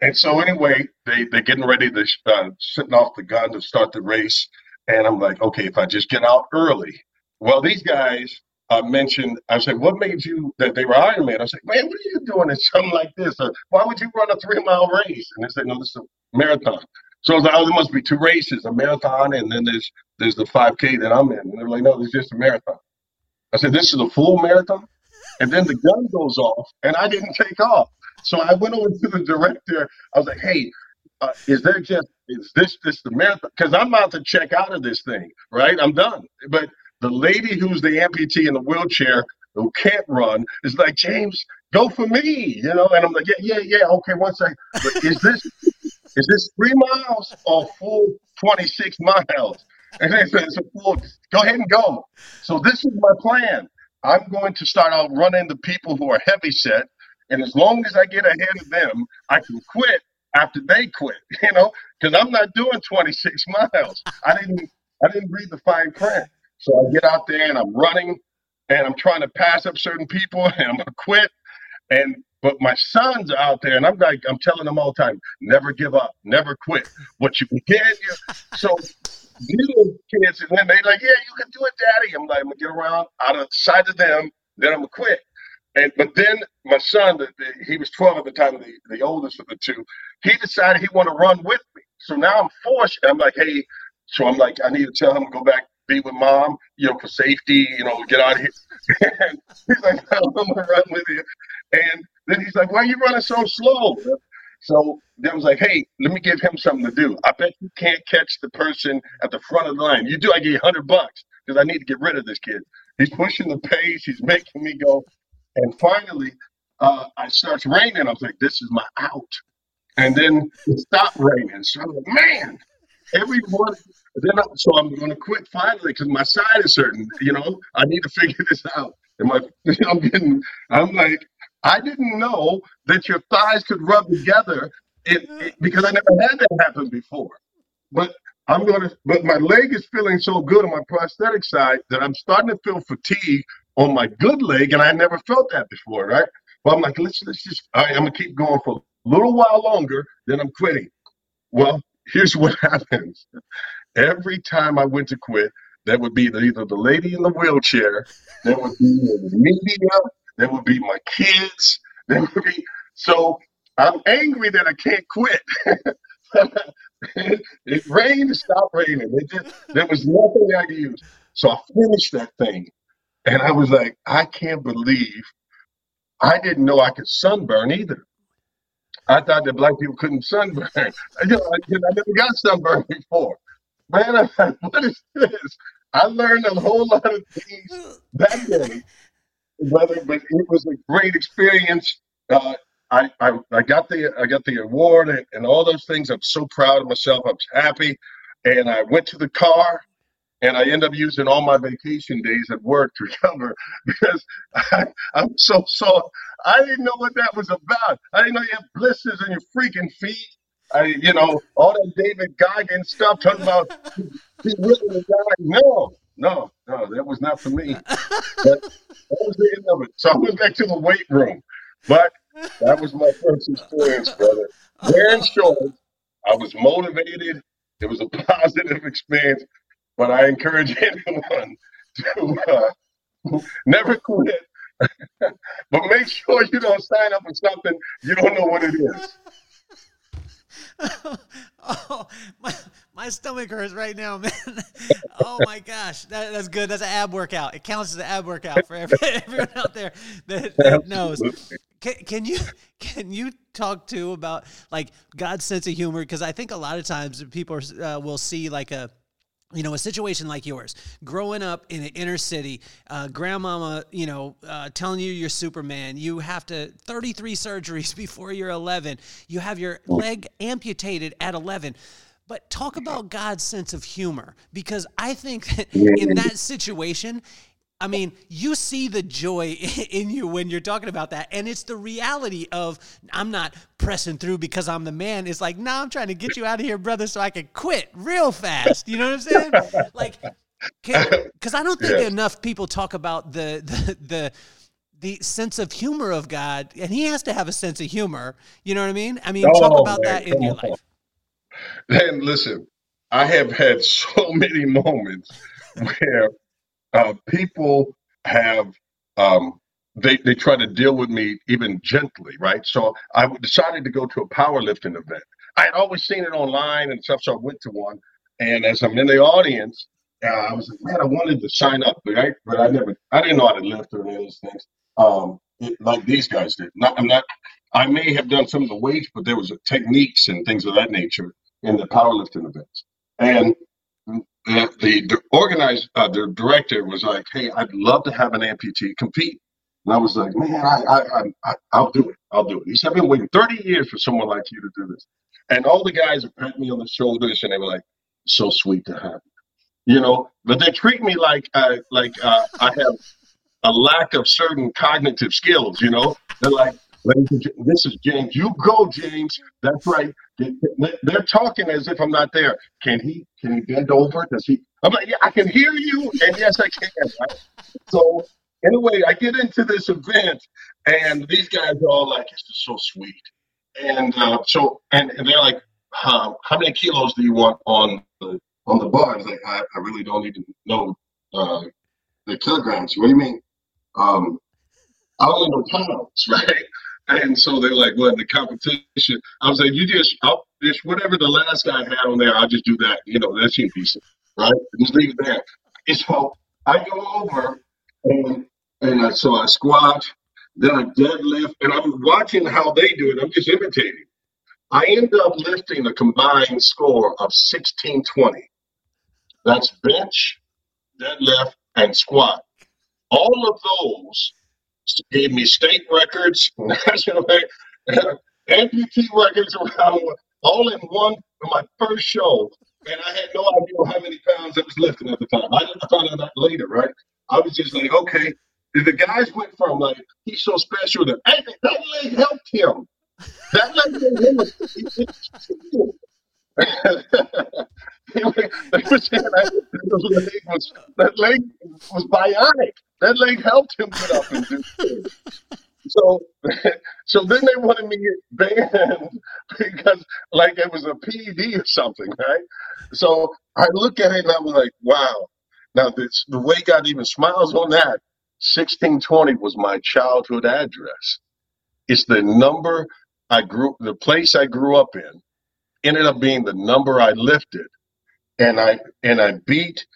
And so anyway, they they're getting ready to uh, sitting off the gun to start the race, and I'm like, okay, if I just get out early. Well, these guys uh, mentioned, I said, what made you that they were Iron Man? I said, man, what are you doing in something like this? Or, Why would you run a three mile race? And they said, no, this is a marathon. So I was like, oh, there must be two races, a marathon, and then there's there's the 5K that I'm in. And they're like, no, there's just a marathon. I said, this is a full marathon? And then the gun goes off, and I didn't take off. So I went over to the director. I was like, "Hey, uh, is there just is this this the marathon? Because I'm about to check out of this thing, right? I'm done." But the lady who's the amputee in the wheelchair who can't run is like, "James, go for me," you know. And I'm like, "Yeah, yeah, yeah. Okay, one second. But is this is this three miles or full 26 miles?" And they said, "It's a full. Go ahead and go." So this is my plan. I'm going to start out running the people who are heavy set, and as long as I get ahead of them, I can quit after they quit. You know, because I'm not doing 26 miles. I didn't. I didn't read the fine print. So I get out there and I'm running, and I'm trying to pass up certain people, and I'm gonna quit. And but my sons are out there, and I'm like, I'm telling them all the time, never give up, never quit. What you can you. So little kids, and then they like, yeah, you can do it, daddy. I'm like, I'm gonna get around out of sight of them, then I'm gonna quit. And but then my son, the, the, he was 12 at the time, the, the oldest of the two, he decided he want to run with me. So now I'm forced. I'm like, hey, so I'm like, I need to tell him to go back, be with mom, you know, for safety, you know, get out of here. and he's like, I'm gonna run with you. And then he's like, why are you running so slow? So they was like, hey, let me give him something to do. I bet you can't catch the person at the front of the line. You do, I give you hundred bucks because I need to get rid of this kid. He's pushing the pace. He's making me go. And finally, uh, it starts raining. I was like, this is my out. And then it stopped raining. So I'm like, man, everyone. Then I, so I'm going to quit finally because my side is certain. You know, I need to figure this out. And my, I'm getting, I'm like, I didn't know that your thighs could rub together it, it, because I never had that happen before. But I'm gonna, but my leg is feeling so good on my prosthetic side that I'm starting to feel fatigue on my good leg, and I never felt that before, right? But I'm like, let's let's just, all right, I'm gonna keep going for a little while longer, then I'm quitting. Well, here's what happens. Every time I went to quit, that would be either the lady in the wheelchair, that would be the media, that would be my kids, that would be so I'm angry that I can't quit. it rained, stopped raining. It just there was nothing I could use. So I finished that thing. And I was like, I can't believe I didn't know I could sunburn either. I thought that black people couldn't sunburn. you know, I, I never got sunburned before. Man, I what is this? I learned a whole lot of things that day. Whether, but it was a great experience. Uh, I, I, I got the I got the award and, and all those things. I'm so proud of myself. I'm happy. And I went to the car and I end up using all my vacation days at work to recover because I, I'm so so I didn't know what that was about. I didn't know you have blisters on your freaking feet. I you know all that David Goggins stuff talking about be willing to die. No, no, no, that was not for me. But that was the end of it. So I went back to the weight room, but that was my first experience, brother. Wearing shorts, I was motivated. It was a positive experience, but I encourage anyone to uh, never quit. but make sure you don't sign up for something you don't know what it is. oh, my, my stomach hurts right now, man. oh my gosh, that, that's good. That's an ab workout. It counts as an ab workout for every, everyone out there that, that knows. Can, can you can you talk to about like God's sense of humor? Because I think a lot of times people uh, will see like a you know, a situation like yours, growing up in an inner city, uh, grandmama, you know, uh, telling you you're Superman, you have to 33 surgeries before you're 11, you have your leg amputated at 11. But talk about God's sense of humor because I think that in that situation, I mean, you see the joy in you when you're talking about that. And it's the reality of I'm not pressing through because I'm the man. It's like, no, nah, I'm trying to get you out of here, brother, so I can quit real fast. You know what I'm saying? Like, because I don't think yeah. enough people talk about the, the, the, the sense of humor of God, and He has to have a sense of humor. You know what I mean? I mean, oh, talk about man, that in your life. And listen, I have had so many moments where uh, people have um, they they try to deal with me even gently, right? So I decided to go to a powerlifting event. I had always seen it online and stuff, so I went to one. And as I'm in the audience, uh, I was like, man, I wanted to sign up, right? But I never, I didn't know how to lift or any of those things, um, it, like these guys did. Not, I'm not I may have done some of the weights, but there was techniques and things of that nature in the powerlifting events. And the, the, the organized, uh, the director was like, "Hey, I'd love to have an amputee compete." And I was like, "Man, I, I, I, I'll do it. I'll do it." He said, "I've been waiting 30 years for someone like you to do this." And all the guys would pat me on the shoulders, and they were like, "So sweet to have you," you know. But they treat me like, uh, like uh, I have a lack of certain cognitive skills. You know, they're like, this is James. You go, James. That's right. They're talking as if I'm not there. Can he? Can he bend over? Does he? I'm like, yeah, I can hear you, and yes, I can. Right? So anyway, I get into this event, and these guys are all like, "This is so sweet," and uh, so and, and they're like, um, "How many kilos do you want on the on the bar?" I was like, "I, I really don't need to know uh, the kilograms. What do you mean?" Um, I don't know pounds, right? And so they're like, well, in the competition, I was like, you just, I'll just whatever the last guy had on there, I'll just do that. You know, that seems decent, right? Just leave it there. And so I go over and and I, so I squat, then I deadlift, and I'm watching how they do it. I'm just imitating. I end up lifting a combined score of 1620. That's bench, deadlift, and squat. All of those gave me state records, national amputee records all in one for my first show. And I had no idea how many pounds I was lifting at the time. I didn't find out later, right? I was just like, okay. The guys went from like, he's so special to, hey, that leg helped him. That leg helped him. that, leg was, that leg was bionic. That leg helped him get up and do. So, so then they wanted me banned because like it was a PED or something, right? So I look at it and I was like, wow. Now this, the way God even smiles on that, 1620 was my childhood address. It's the number I grew, the place I grew up in, ended up being the number I lifted, and I and I beat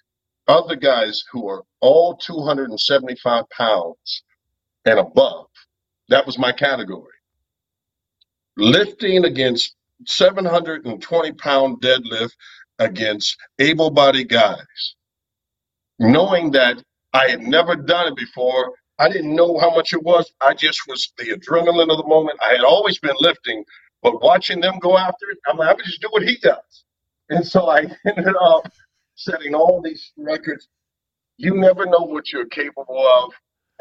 other guys who are all 275 pounds and above. That was my category. Lifting against 720 pound deadlift against able bodied guys. Knowing that I had never done it before, I didn't know how much it was. I just was the adrenaline of the moment. I had always been lifting, but watching them go after it, I'm like, I would just do what he does. And so I ended up setting all these records. You never know what you're capable of.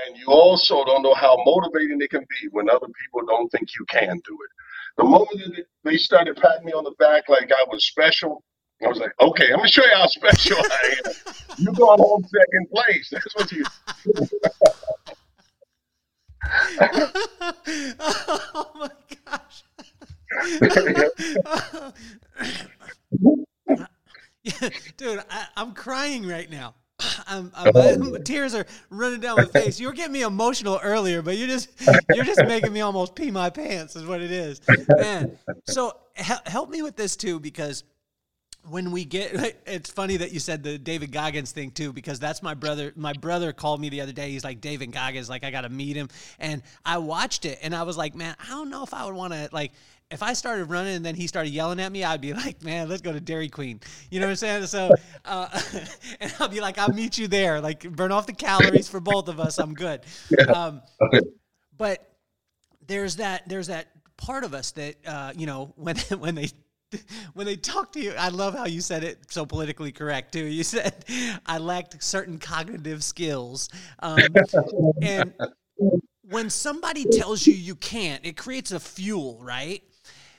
And you also don't know how motivating it can be when other people don't think you can do it. The moment that they started patting me on the back like I was special, I was like, okay, I'm gonna show you how special I am. You're going home second place. That's what you. oh my gosh. Dude, I, am crying right now. I'm, I'm, oh. tears are running down my face. You were getting me emotional earlier, but you're just you're just making me almost pee my pants. Is what it is, man. So help me with this too, because when we get it's funny that you said the David Goggins thing too because that's my brother my brother called me the other day he's like David Goggins like I got to meet him and I watched it and I was like man I don't know if I would want to like if I started running and then he started yelling at me, I'd be like, man, let's go to Dairy Queen. You know what I'm saying? So, uh, and I'll be like, I'll meet you there. Like, burn off the calories for both of us. I'm good. Um, but there's that, there's that part of us that, uh, you know, when, when they, when they talk to you, I love how you said it so politically correct too. You said I lacked certain cognitive skills, um, and when somebody tells you you can't, it creates a fuel, right?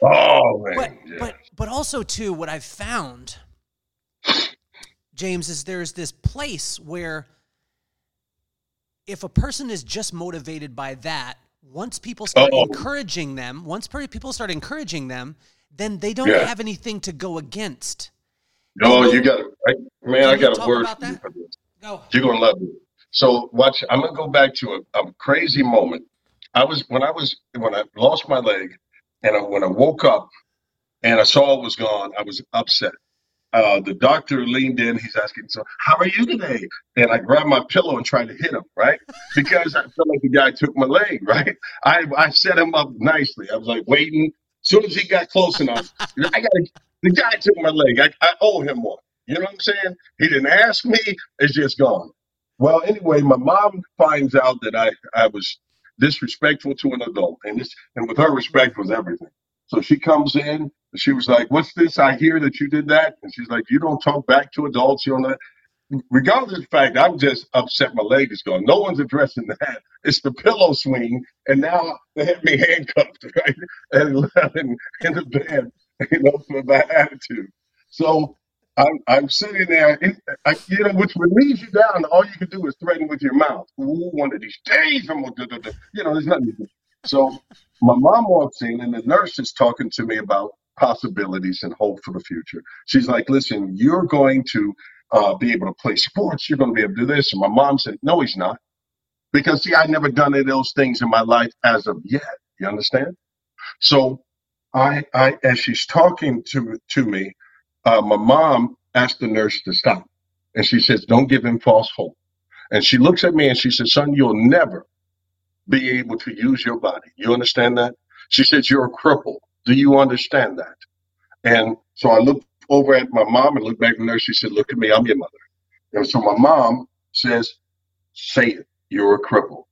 Oh. But, yeah. but, but also, too, what I've found, James, is there's this place where if a person is just motivated by that, once people start oh. encouraging them, once people start encouraging them, then they don't yeah. have anything to go against. No, you got it. Man, I got a word for you. Go. You're going to love it. So watch, I'm going to go back to a, a crazy moment. I was, when I was, when I lost my leg, and I, when I woke up and I saw it was gone, I was upset. uh, the doctor leaned in. He's asking, "So, how are you today?" And I grabbed my pillow and tried to hit him, right? Because I felt like the guy took my leg, right? I I set him up nicely. I was like waiting. As soon as he got close enough, I got the guy took my leg. I, I owe him one. You know what I'm saying? He didn't ask me. It's just gone. Well, anyway, my mom finds out that I I was disrespectful to an adult, and this and with her respect was everything. So she comes in she was like, What's this? I hear that you did that. And she's like, You don't talk back to adults. You don't. Regardless of the fact, I'm just upset my leg is gone. No one's addressing that. It's the pillow swing. And now they have me handcuffed, right? And in the bed, you know, for my attitude. So I'm, I'm sitting there, I, you know, which relieves you down. All you can do is threaten with your mouth. Ooh, one of these days, I'm gonna, do, you know, there's nothing to do. So my mom walks in, and the nurse is talking to me about possibilities and hope for the future. She's like, "Listen, you're going to uh, be able to play sports. You're going to be able to do this." And my mom said, "No, he's not," because see, I'd never done any of those things in my life as of yet. You understand? So, I, I, as she's talking to to me, uh, my mom asked the nurse to stop, and she says, "Don't give him false hope." And she looks at me and she says, "Son, you'll never be able to use your body. You understand that?" She says, "You're a cripple. Do you understand that?" And so I looked over at my mom and looked back at the nurse. She said, "Look at me. I'm your mother." And so my mom says, "Say it. You're a cripple."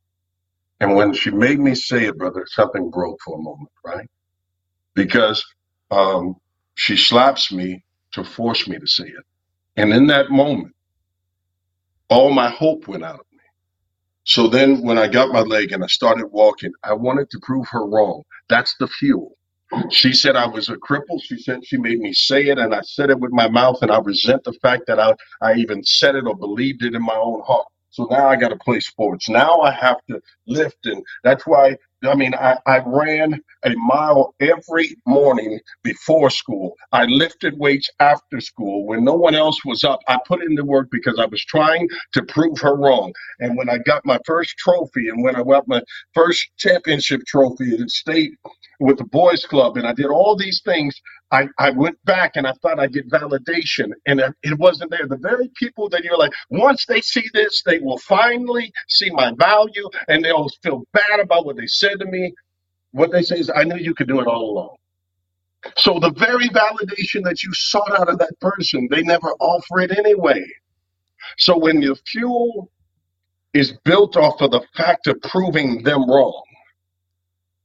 And when she made me say it, brother, something broke for a moment, right? Because um, she slaps me to force me to say it. And in that moment, all my hope went out of me. So then when I got my leg and I started walking, I wanted to prove her wrong. That's the fuel. She said I was a cripple. She said she made me say it, and I said it with my mouth, and I resent the fact that I, I even said it or believed it in my own heart. So now I got to play sports. Now I have to lift. And that's why, I mean, I, I ran a mile every morning before school. I lifted weights after school. When no one else was up, I put in the work because I was trying to prove her wrong. And when I got my first trophy and when I got my first championship trophy at state with the boys club and I did all these things, I, I went back and I thought I'd get validation and it wasn't there. The very people that you're like, once they see this, they will finally see my value and they'll feel bad about what they said to me. What they say is, I knew you could do it all along. So the very validation that you sought out of that person, they never offer it anyway. So when your fuel is built off of the fact of proving them wrong,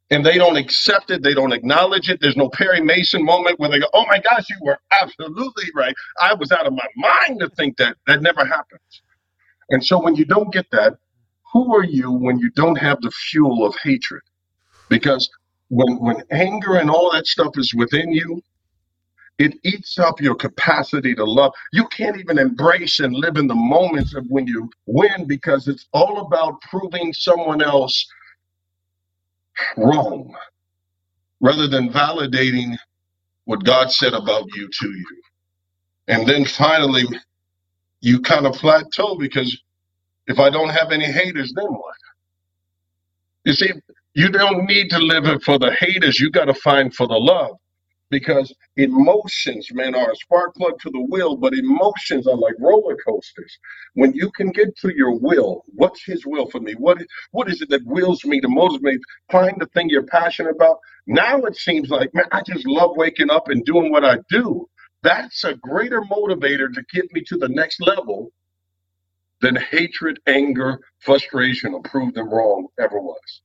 and they don't accept it, they don't acknowledge it. There's no Perry Mason moment where they go, "Oh my gosh, you were absolutely right. I was out of my mind to think that that never happens." And so when you don't get that, who are you when you don't have the fuel of hatred? Because when when anger and all that stuff is within you, it eats up your capacity to love. You can't even embrace and live in the moments of when you win because it's all about proving someone else wrong rather than validating what God said about you to you. And then finally, you kind of plateau because if I don't have any haters, then what? You see, you don't need to live it for the haters. You got to find for the love because emotions, man, are a spark plug to the will, but emotions are like roller coasters. When you can get to your will, what's his will for me? What what is it that wills me to motivate? Find the thing you're passionate about. Now it seems like, man, I just love waking up and doing what I do. That's a greater motivator to get me to the next level than hatred, anger, frustration, or prove them wrong ever was.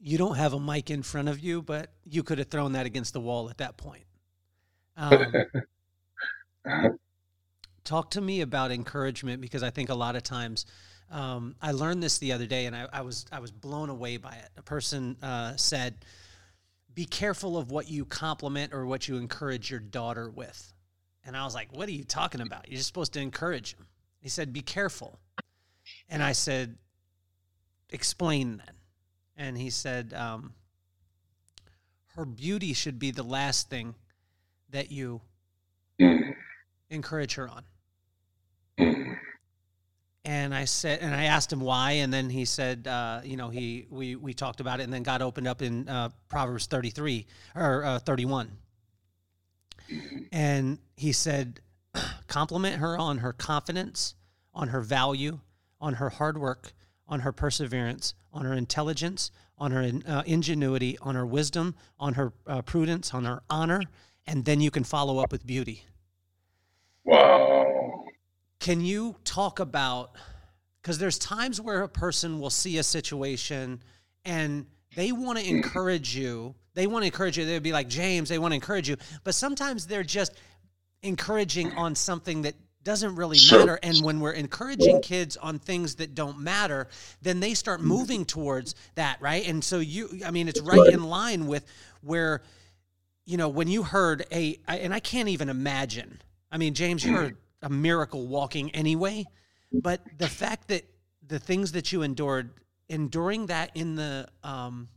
you don't have a mic in front of you, but you could have thrown that against the wall at that point. Um, talk to me about encouragement because I think a lot of times um, I learned this the other day and I, I, was I was blown away by it. A person uh, said, "Be careful of what you compliment or what you encourage your daughter with." And I was like, "What are you talking about? You're just supposed to encourage him." He said, "Be careful," and I said, "Explain then." and he said, um, "Her beauty should be the last thing that you Mm, encourage her on." and I said, and I asked him why, and then he said, uh, you know, he we we talked about it, and then God opened up in uh, Proverbs thirty three or uh, thirty one, and he said, compliment her on her confidence, on her value, on her hard work, on her perseverance, on her intelligence, on her uh, ingenuity, on her wisdom, on her uh, prudence, on her honor, and then you can follow up with beauty. Wow. Can you talk about because there's times where a person will see a situation and they want to hmm. encourage you. They want to encourage you. They'd be like, James, they want to encourage you. But sometimes they're just encouraging on something that doesn't really matter. And when we're encouraging kids on things that don't matter, then they start hmm. moving towards that, right? And so you, I mean, it's right Right. in line with where, you know, when you heard a, and I can't even imagine. I mean, James, you're a miracle walking anyway, but the fact that the things that you endured, enduring that in the, um,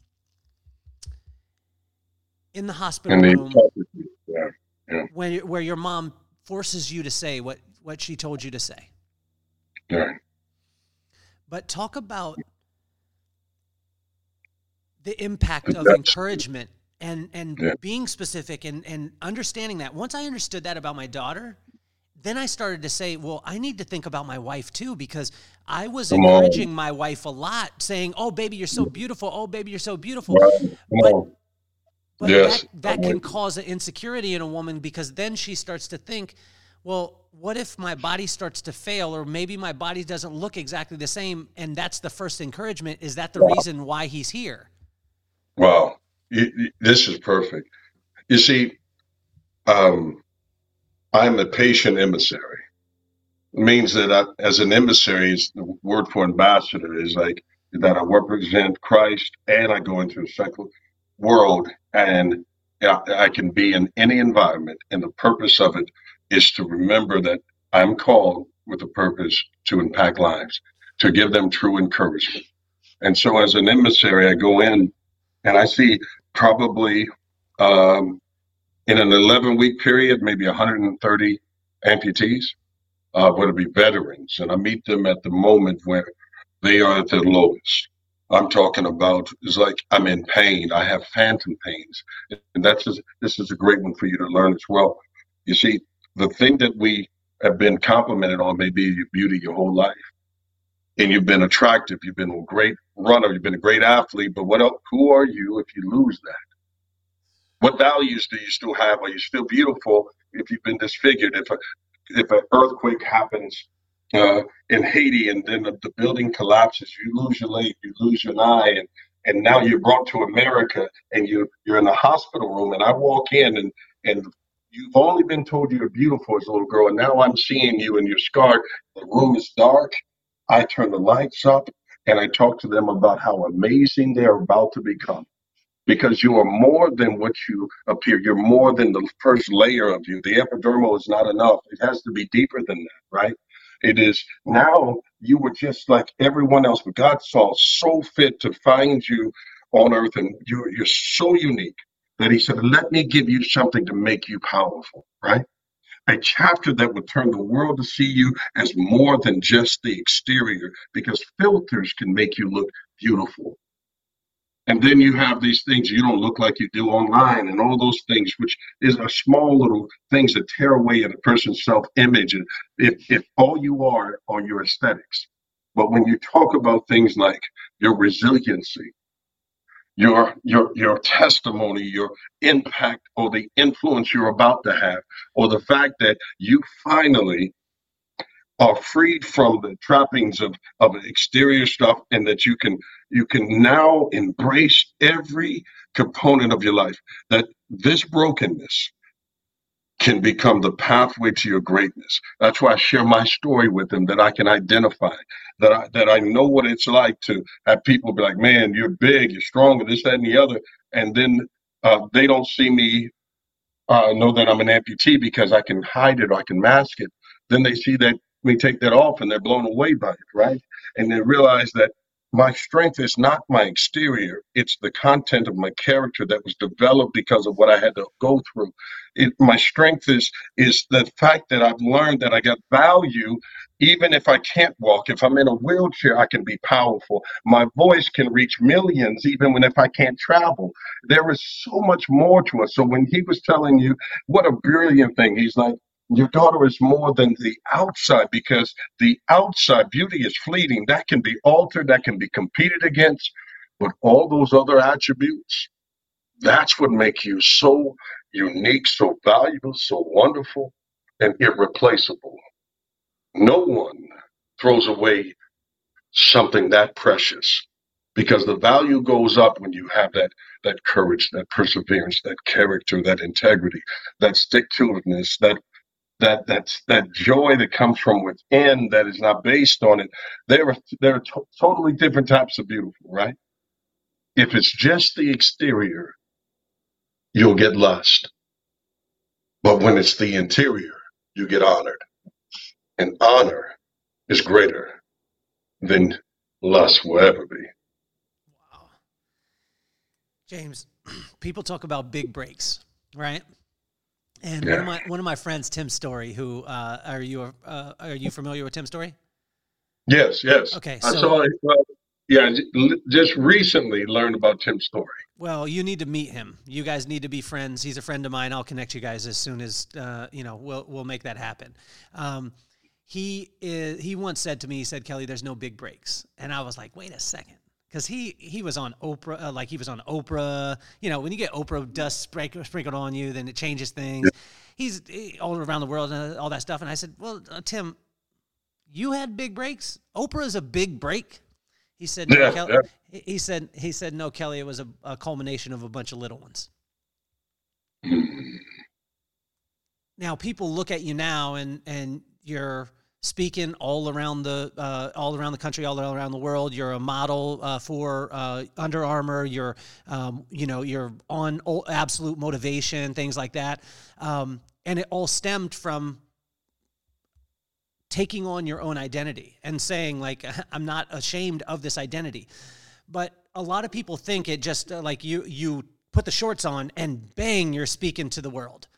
in the hospital And room, the yeah, when where your mom forces you to say what what she told you to say. yeah. But talk about the impact of That's- encouragement and and Yeah. being specific and and understanding that. Once I understood that about my daughter, then I started to say, well, I need to think about my wife too because I was encouraging my wife a lot, saying, "Oh, baby, you're so beautiful. Oh, baby, you're so beautiful." But-. But Yes, that, that can cause an insecurity in a woman because then she starts to think, well, what if my body starts to fail or maybe my body doesn't look exactly the same? And that's the first encouragement. Is that the reason why he's here? Wow, this is perfect. You see, um, I'm a patient emissary. It means that I, as an emissary, is the word for ambassador is like that I represent Christ and I go into a secular world and I, I can be in any environment. And the purpose of it is to remember that I'm called with a purpose to impact lives, to give them true encouragement. And so, as an emissary, I go in and I see probably um, in an 11 week period, maybe 130 amputees, uh, it be veterans, and I meet them at the moment where they are at their lowest. I'm talking about it's like I'm in pain. I have phantom pains, and that's just, this is a great one for you to learn as well. You see, the thing that we have been complimented on may be your beauty your whole life, and you've been attractive. You've been a great runner. You've been a great athlete. But what else? Who are you if you lose that? What values do you still have? Are you still beautiful if you've been disfigured? If a if an earthquake happens uh, in Haiti and then the, the building collapses, you lose your leg, you lose your eye, and and now you're brought to America and you you're in a hospital room, and I walk in and and you've only been told you're beautiful as a little girl, and now I'm seeing you and you're scarred. The room is dark. I turn the lights up and I talk to them about how amazing they're about to become. Because you are more than what you appear. You're more than the first layer of you. The epidermal is not enough. It has to be deeper than that, right? It is now you were just like everyone else, but God saw so fit to find you on earth, and you're, you're so unique that He said, Let me give you something to make you powerful, right? a chapter that would turn the world to see you as more than just the exterior because filters can make you look beautiful. And then you have these things you don't look like you do online and all those things, which is a small little things that tear away at a person's self image. And if, if all you are are your aesthetics. But when you talk about things like your resiliency, your your your testimony, your impact or the influence you're about to have, or the fact that you finally are freed from the trappings of, of exterior stuff and that you can you can now embrace every component of your life that this brokenness can become the pathway to your greatness. That's why i share my story with them that i can identify that i that i know what it's like to have people be like man you're big you're strong and this that and the other and then uh, they don't see me uh, know that i'm an amputee because i can hide it or i can mask it. Then they see that we take that off and they're blown away by it, right? And they realize that my strength is not my exterior it's the content of my character that was developed because of what i had to go through. It, my strength is is the fact that i've learned that i got value even if i can't walk. If i'm in a wheelchair i can be powerful. My voice can reach millions even when if i can't travel. There is so much more to us. So when he was telling you what a brilliant thing. He's like your daughter is more than the outside because the outside beauty is fleeting. That can be altered, that can be competed against. But all those other attributes, that's what make you so unique, so valuable, so wonderful, and irreplaceable. No one throws away something that precious because the value goes up when you have that that courage, that perseverance, that character, that integrity, that stick to that that that's that joy that comes from within that is not based on it. There are there are to- totally different types of beautiful, right? If it's just the exterior, you'll get lust. But when it's the interior, you get honored. And honor is greater than lust will ever be. Wow. James, people talk about big breaks, right? And one of my one of my friends, Tim Story, who uh, are you uh, are you familiar with Tim Story? Yes, yes. Okay, I so- saw it. Well, yeah, just recently learned about Tim story. Well, you need to meet him. You guys need to be friends. He's a friend of mine. I'll connect you guys as soon as uh, you know. We'll we'll make that happen. Um, he is, he once said to me, he said, "Kelly, there's no big breaks," and I was like, "Wait a second. Because he he was on Oprah, uh, like he was on Oprah. You know, when you get Oprah dust sprinkled, sprinkled on you, then it changes things. He's he, all around the world and all that stuff. And I said, "Well, uh, Tim, you had big breaks. Oprah is a big break." He said, no, Yeah, Kelly, yeah. he- He said, he said, no, Kelly, it was a, a culmination of a bunch of little ones. Now people look at you now and, and you're speaking all around the, uh, all around the country, all around the world. You're a model uh, for uh, Under Armour. You're, um, you know, you're on absolute motivation, things like that. Um, and it all stemmed from taking on your own identity and saying like i'm not ashamed of this identity but a lot of people think it just uh, like you you put the shorts on and bang you're speaking to the world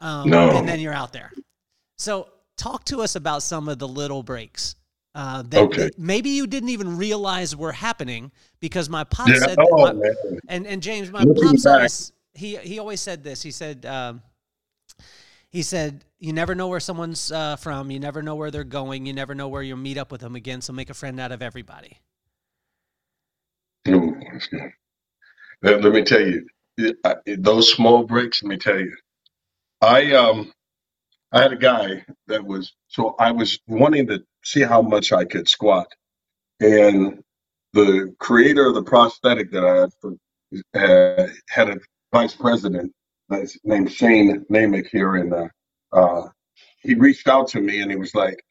um, No. and then you're out there so talk to us about some of the little breaks uh, that, Okay. maybe you didn't even realize were happening because my pop Yeah. said Oh, my- and and James, my Looking pops always he he always said this. He said um, he said you never know where someone's uh, from. You never know where they're going. You never know where you'll meet up with them again. So make a friend out of everybody. Good. Let, let me tell you, it- I- it- those small breaks. Let me tell you, I um, I had a guy that was so I was wanting to see how much I could squat, and the creator of the prosthetic that I had for, uh, had a vice president named Shane Namick here, and uh, uh, he reached out to me and he was like,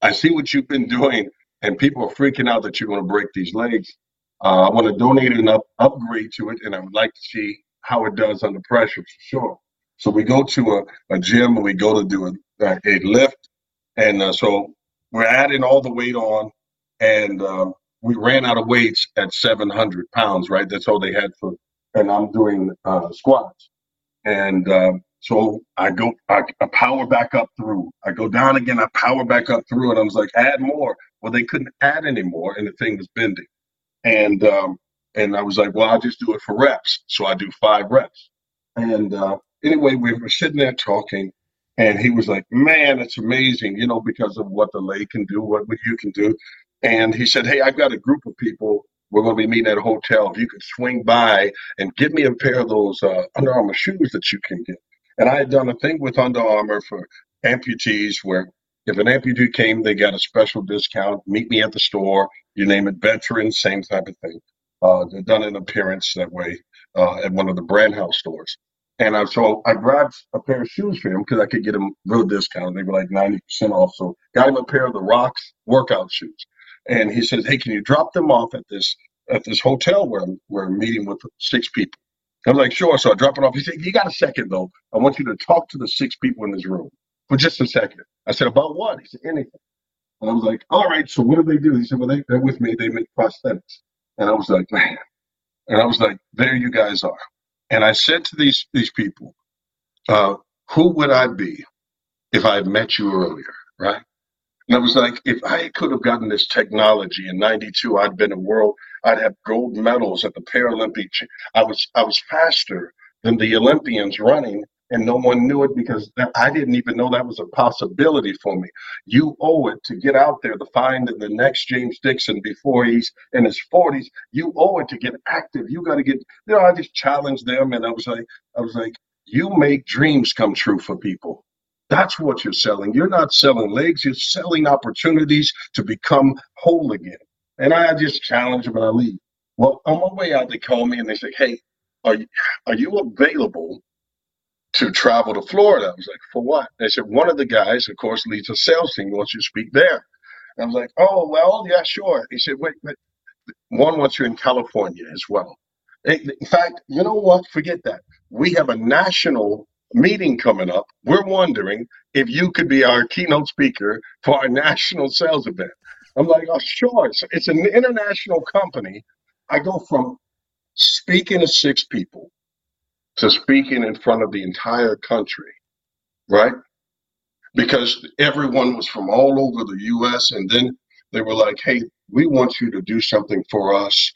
"I see what you've been doing, and people are freaking out that you're going to break these legs." Uh, I want to donate an up, upgrade to it, and I would like to see how it does under pressure for sure. So we go to a, a gym and we go to do a, a, lift, and uh, so we're adding all the weight on, and um, we ran out of weights at 700 pounds, right? That's all they had for, and I'm doing uh, squats, and um, so I go, I, I power back up through. I go down again, I power back up through, and I was like, add more. Well, they couldn't add anymore, and the thing was bending and um, and I was like, well, I'll just do it for reps. So I do five reps. And uh, anyway, we were sitting there talking, and he was like, man, it's amazing, you know, because of what the leg can do, what you can do. And he said, hey, I've got a group of people. We're going to be meeting at a hotel. If you could swing by and give me a pair of those uh, Under Armour shoes that you can get. And I had done a thing with Under Armour for amputees where if an amputee came, they got a special discount. Meet me at the store you name it, veterans, same type of thing. Uh, they've done an appearance that way uh, at one of the brand house stores. And I, so I grabbed a pair of shoes for him because I could get him real discount. They were like 90% off. So got him a pair of the Rocks workout shoes. And he says, Hey, can you drop them off at this at this hotel where I'm meeting with six people? I was like, Sure. So I drop it off. He said, You got a second though. I want you to talk to the six people in this room for just a second. I said, About what? He said, Anything. And I was like, all right, so what do they do? He said, well, they, they're with me. They make prosthetics. And I was like, man. And I was like, there you guys are. And I said to these, these people, uh, who would I be if I had met you earlier, right? And I was like, if I could have gotten this technology in '92, I'd been a world. I'd have gold medals at the Paralympic. I was I was faster than the Olympians running, and no one knew it because I didn't even know that was a possibility for me. You owe it to get out there to find the next James Dixon before he's in his 40s. You owe it to get active. You got to get. You know, I just challenged them, and I was like, I was like, you make dreams come true for people. That's what you're selling. You're not selling legs, you're selling opportunities to become whole again. And I just challenge them and I leave. Well, on my way out, they call me and they say, Hey, are you, are you available to travel to Florida? I was like, For what? They said, One of the guys, of course, leads a sales team, wants you to speak there. And I was like, Oh, well, yeah, sure. He said, Wait, wait. One wants you in California as well. In fact, you know what? Forget that. We have a national meeting coming up, we're wondering if you could be our keynote speaker for our national sales event. I'm like, oh, sure. It's, it's an international company. I go from speaking to six people to speaking in front of the entire country, right? Because everyone was from all over the US. And then they were like, hey, we want you to do something for us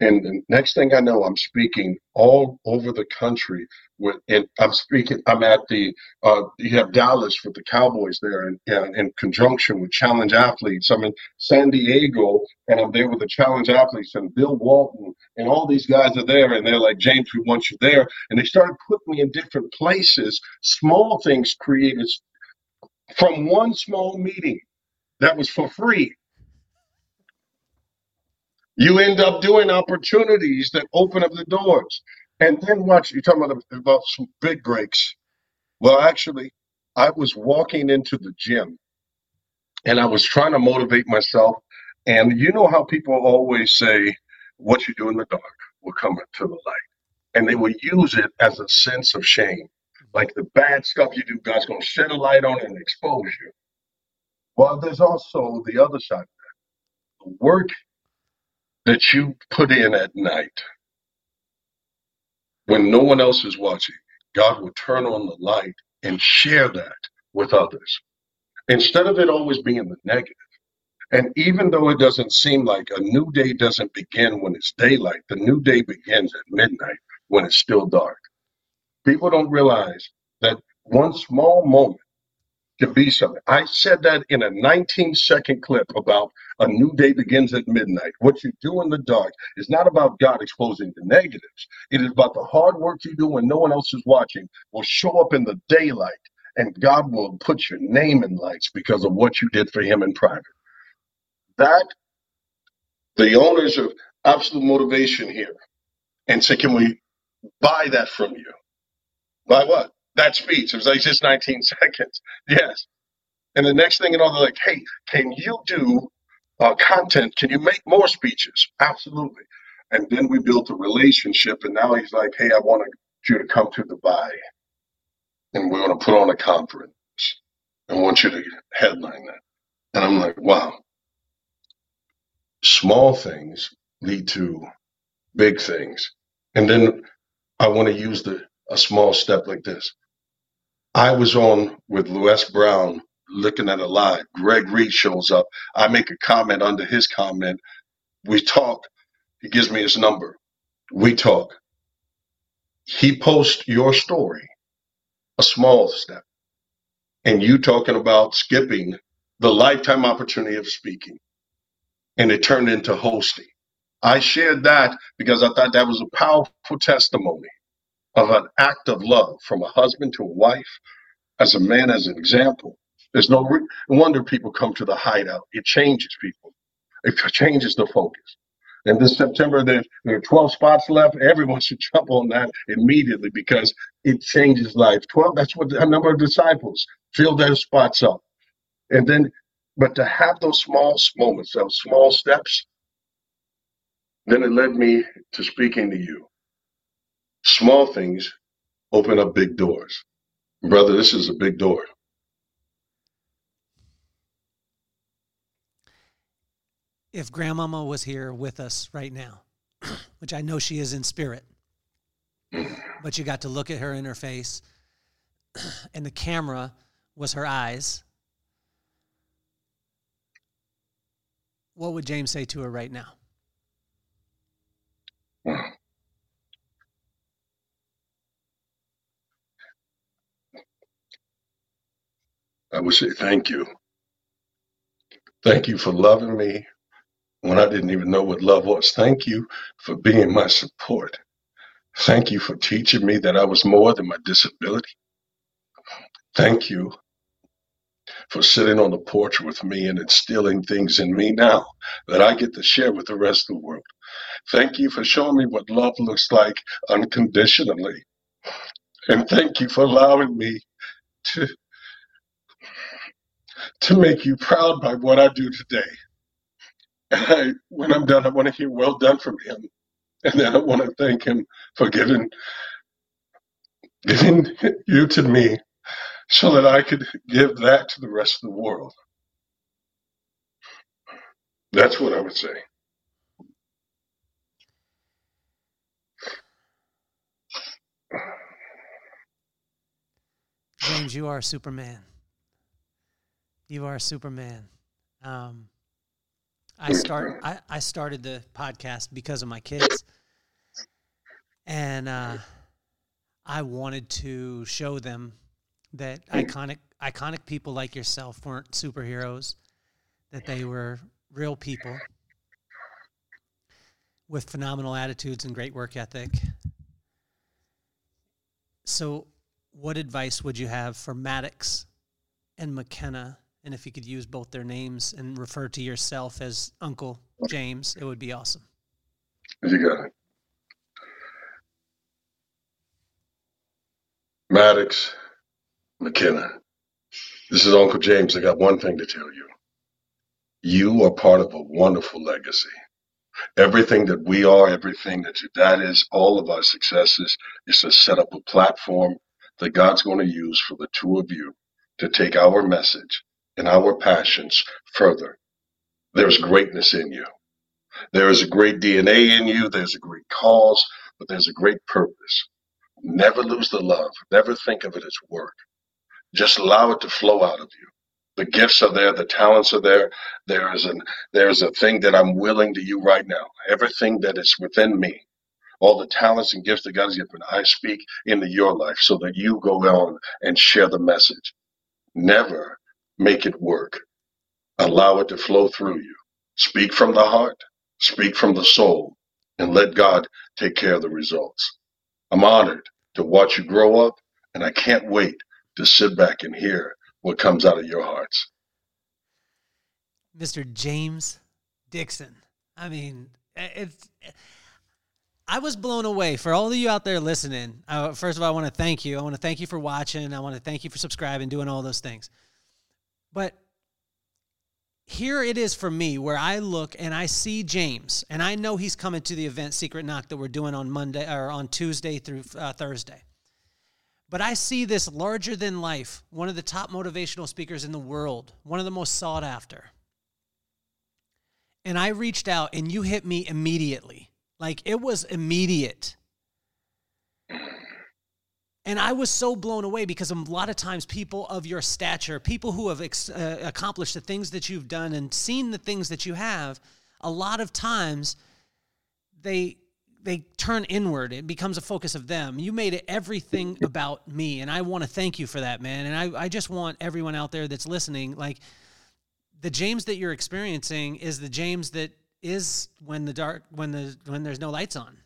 and the next thing I know, I'm speaking all over the country. With and I'm speaking. I'm at the. Uh, you have Dallas with the Cowboys there, in, in conjunction with Challenged Athletes. I'm in San Diego, and I'm there with the Challenged Athletes and Bill Walton, and all these guys are there, and they're like, James, we want you there. And they started putting me in different places. Small things created from one small meeting that was for free you end up doing opportunities that open up the doors. And then watch, you're talking about, about some big breaks. Well, actually, I was walking into the gym and I was trying to motivate myself. And you know how people always say, what you do in the dark will come to the light. And they will use it as a sense of shame. Like the bad stuff you do, God's going to shed a light on it and expose you. Well, there's also the other side of that. The work that you put in at night when no one else is watching, God will turn on the light and share that with others instead of it always being the negative. And even though it doesn't seem like a new day doesn't begin when it's daylight, the new day begins at midnight when it's still dark. People don't realize that one small moment to be something. I said that in a 19 second clip about a new day begins at midnight. What you do in the dark is not about God exposing the negatives. It is about the hard work you do when no one else is watching will show up in the daylight and God will put your name in lights because of what you did for him in private. That the owners of absolute motivation here and say, can we buy that from you? Buy what? That speech. It was like just 19 seconds. Yes. And the next thing you know, they're like, hey, can you do uh, content? Can you make more speeches? Absolutely. And then we built a relationship. And now he's like, hey, I want you to come to Dubai. And we're going to put on a conference. I want you to headline that. And I'm like, wow. Small things lead to big things. And then I want to use the a small step like this. I was on with Les Brown looking at a live. Greg Reid shows up. I make a comment under his comment. We talk. He gives me his number. We talk. He posts your story, a small step, and you talking about skipping the lifetime opportunity of speaking. And it turned into hosting. I shared that because I thought that was a powerful testimony of an act of love from a husband to a wife, as a man, as an example. There's no re- wonder people come to the hideout. It changes people. It changes the focus. And this September, there, there are 12 spots left. Everyone should jump on that immediately because it changes life. 12, that's what the number of disciples fill those spots up. And then, but to have those small moments, those small steps, then it led me to speaking to you. Small things open up big doors. Brother, this is a big door. if grandmama was here with us right now, which I know she is in spirit, mm. but you got to look at her in her face, and the camera was her eyes, what would James say to her right now? I would say thank you. Thank you for loving me when I didn't even know what love was. Thank you for being my support. Thank you for teaching me that I was more than my disability. Thank you for sitting on the porch with me and instilling things in me now that I get to share with the rest of the world. Thank you for showing me what love looks like unconditionally. And thank you for allowing me to to make you proud by what I do today. And I, when I'm done, I want to hear well done from him. And then I want to thank him for giving, giving you to me so that I could give that to the rest of the world. That's what I would say. James, you are Superman. You are a Superman. Um, I start. I, I started the podcast because of my kids, and uh, I wanted to show them that iconic iconic people like yourself weren't superheroes, that they were real people with phenomenal attitudes and great work ethic. So, what advice would you have for Maddox and McKenna and if you could use both their names and refer to yourself as Uncle James, it would be awesome. You got it. Maddox, McKenna. This is Uncle James. I got one thing to tell you. You are part of a wonderful legacy. Everything that we are, everything that your dad is, all of our successes is to set up a platform that God's going to use for the two of you to take our message and our passions further. There's greatness in you. There is a great DNA in you. There's a great cause, but there's a great purpose. Never lose the love. Never think of it as work. Just allow it to flow out of you. The gifts are there. The talents are there. There is an there's a thing that I'm willing to you right now. Everything that is within me, all the talents and gifts that God has given, I speak into your life so that you go on and share the message. Never make it work. Allow it to flow through you. Speak from the heart, speak from the soul, and let God take care of the results. I'm honored to watch you grow up, and I can't wait to sit back and hear what comes out of your hearts. Mr. James Dixon. I mean, it's. I was blown away. For all of you out there listening, uh, first of all, I want to thank you. I want to thank you for watching. I want to thank you for subscribing, doing all those things. But here it is for me where I look and I see James, and I know he's coming to the event Secret Knock that we're doing on Monday or on Tuesday through uh, Thursday. But I see this larger than life, one of the top motivational speakers in the world, one of the most sought after. And I reached out and you hit me immediately. Like it was immediate. And I was so blown away because a lot of times people of your stature, people who have ex- uh, accomplished the things that you've done and seen the things that you have, a lot of times they they turn inward. It becomes a focus of them. You made it everything about me, and I want to thank you for that, man. And I, I just want everyone out there that's listening, like the James that you're experiencing is the James that is when the dark when the when there's no lights on.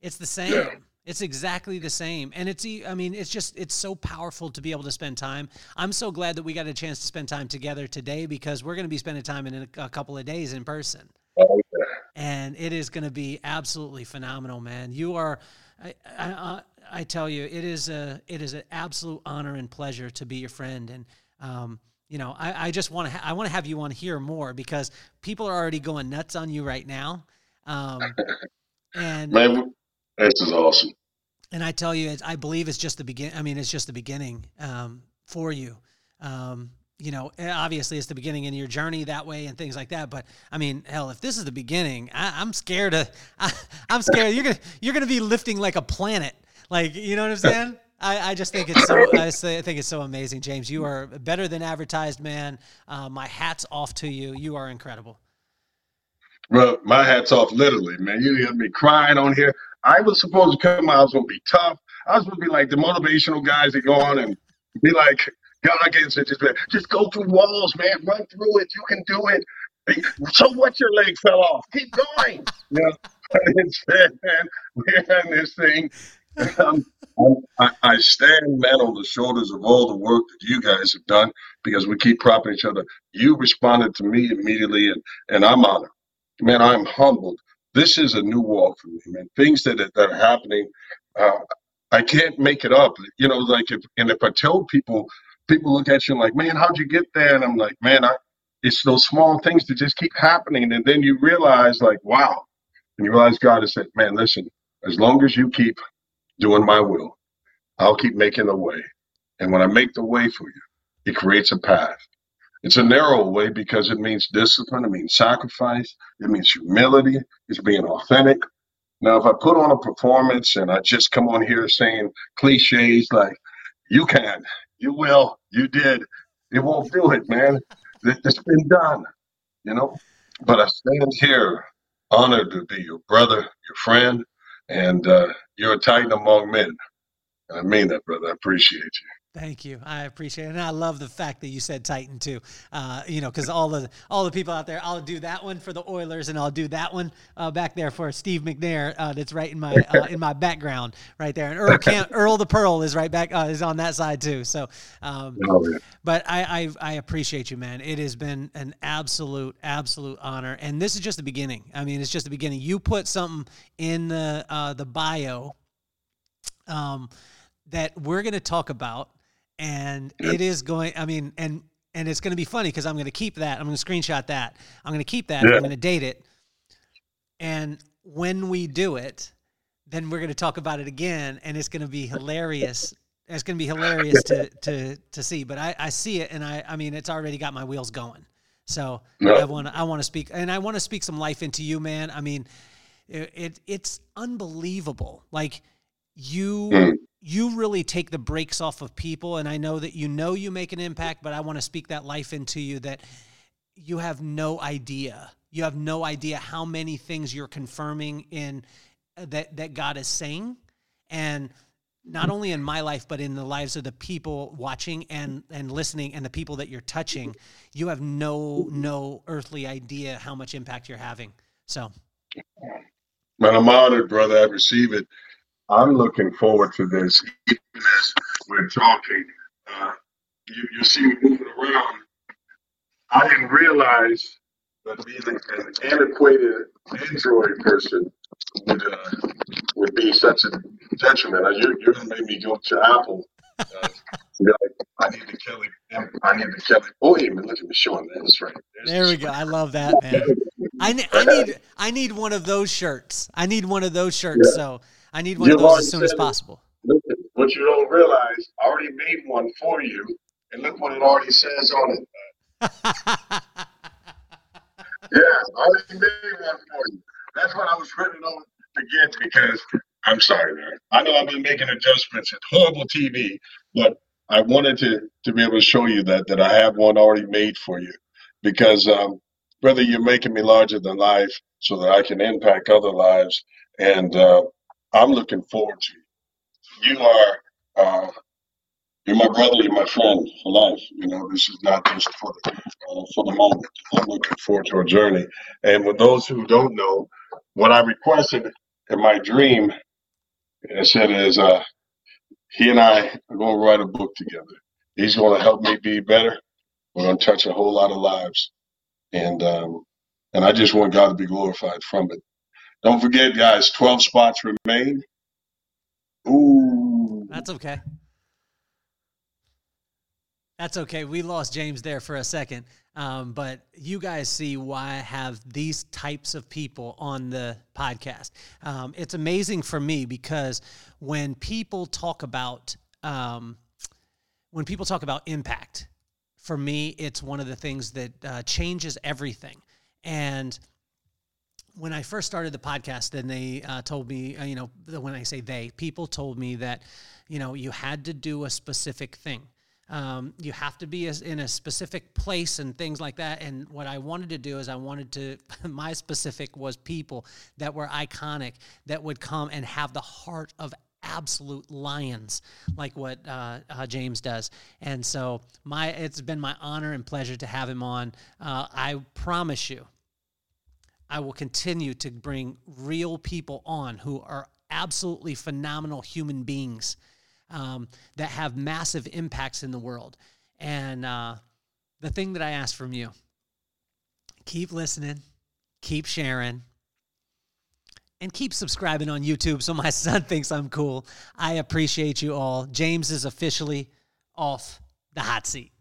It's the same. Yeah. It's exactly the same. And it's, I mean, it's just, it's so powerful to be able to spend time. I'm so glad that we got a chance to spend time together today because we're going to be spending time in a, couple of days in person. And it is going to be absolutely phenomenal, man. You are, I, I, I, tell you, it is a, it is an absolute honor and pleasure to be your friend. And, um, you know, I, I just want to, ha- I want to have you on here more because people are already going nuts on you right now. Um, and man, this is awesome. And I tell you, I believe it's just the begin. I mean, it's just the beginning um, for you. Um, you know, eh, obviously it's the beginning in your journey that way and things like that. But I mean, hell, if this is the beginning, I, am scared of. I, am scared you're gonna you're gonna be lifting like a planet. Like you know what I'm saying? I, I just think it's so I think it's so amazing, James. You are better than advertised, man. Uh, my hat's off to you. You are incredible. Well, my hat's off, literally, man. You hear me crying on here. I was supposed to come out. I was going to be tough. I was to be like the motivational guys that go on and be like Goggins and just be like, just go through walls, man. Run through it. You can do it. So what? Your leg fell off. Keep going. Yeah. Instead, man, we're in this thing. Um, I, I stand, man, on the shoulders of all the work that you guys have done because we keep propping each other. You responded to me immediately, and, and I'm honored. Man, I'm humbled. This is a new walk for me, man. Things that, that are happening, uh, I can't make it up. You know, like if and if I tell people, people look at you and like, man, how'd you get there? And I'm like, man, I it's those small things that just keep happening, and then you realize, like, wow, and you realize God has said, man, listen, as long as you keep doing my will, I'll keep making the way. And when I make the way for you, it creates a path. It's a narrow way because it means discipline, it means sacrifice, it means humility, it's being authentic. Now, if I put on a performance and I just come on here saying cliches like, you can, you will, you did, it won't do it, man. It's been done, you know? But I stand here honored to be your brother, your friend, and uh, you're a titan among men. I mean that, brother. I appreciate you. Thank you. I appreciate it, and I love the fact that you said Titan too. Uh, you know, because all the all the people out there, I'll do that one for the Oilers, and I'll do that one uh, back there for Steve McNair. Uh, that's right in my uh, in my background, right there. And Earl Earl the Pearl is right back uh, is on that side too. So, um, oh, but I, I I appreciate you, man. It has been an absolute absolute honor, and this is just the beginning. I mean, it's just the beginning. You put something in the uh, the bio. Um, that we're going to talk about and it is going. I mean, and and it's going to be funny because I'm going to keep that. I'm going to screenshot that. I'm going to keep that. Yeah. I'm going to date it. And when we do it, then we're going to talk about it again, and it's going to be hilarious. It's going to be hilarious to to to see. But I I see it, and I I mean, it's already got my wheels going. So yeah. I want to I want to speak, and I want to speak some life into you, man. I mean, it, it it's unbelievable. Like you mm you really take the brakes off of people and i know that you know you make an impact but i want to speak that life into you that you have no idea. You have no idea how many things you're confirming in uh, that that god is saying. And not only in my life but in the lives of the people watching and and listening and the people that you're touching you have no no earthly idea how much impact you're having. So. Man i'm honored brother. I receive it I'm looking forward to this. Even as we're talking, uh, you, you see me moving around. I didn't realize that being an antiquated Android person would uh, would be such a detriment. Uh, you, you're gonna make me go to Apple. Uh, like, I need to the Kelly. I need the Kelly. Oh, even look at me showing this right. There's there we go. I love that, man. I, I need I need one of those shirts. I need one of those shirts. Yeah. So I need one You've of those as soon as possible. Listen, what you don't realize, I already made one for you, and look what it already says on it. yeah, I already made one for you. That's what I was ready on to get because I'm sorry, man. I know I've been making adjustments at horrible TV, but I wanted to to be able to show you that that I have one already made for you because um, brother, you're making me larger than life so that I can impact other lives. And uh, I'm looking forward to. You are, uh, you're my brother, you're my friend for life. You know, this is not just for the, uh, for the moment. I'm looking forward to our journey. And with those who don't know, what I requested in my dream, I said is, uh, he and I are going to write a book together. He's going to help me be better. We're going to touch a whole lot of lives, and um, and I just want God to be glorified from it. Don't forget, guys, 12 spots remain. Ooh. That's okay. That's okay. We lost James there for a second. Um, but you guys see why I have these types of people on the podcast. Um, it's amazing for me because when people talk about um, when people talk about impact, for me, it's one of the things that uh, changes everything. And when I first started the podcast, and they uh, told me, uh, you know, when I say they, people told me that, you know, you had to do a specific thing. Um, you have to be in a specific place and things like that. And what I wanted to do is I wanted to, my specific was people that were iconic that would come and have the heart of absolute lions like what uh, uh, James does. And so my it's been my honor and pleasure to have him on. Uh, I promise you, I will continue to bring real people on who are absolutely phenomenal human beings um, that have massive impacts in the world. And uh, the thing that I ask from you keep listening, keep sharing, and keep subscribing on YouTube so my son thinks I'm cool. I appreciate you all. James is officially off the hot seat.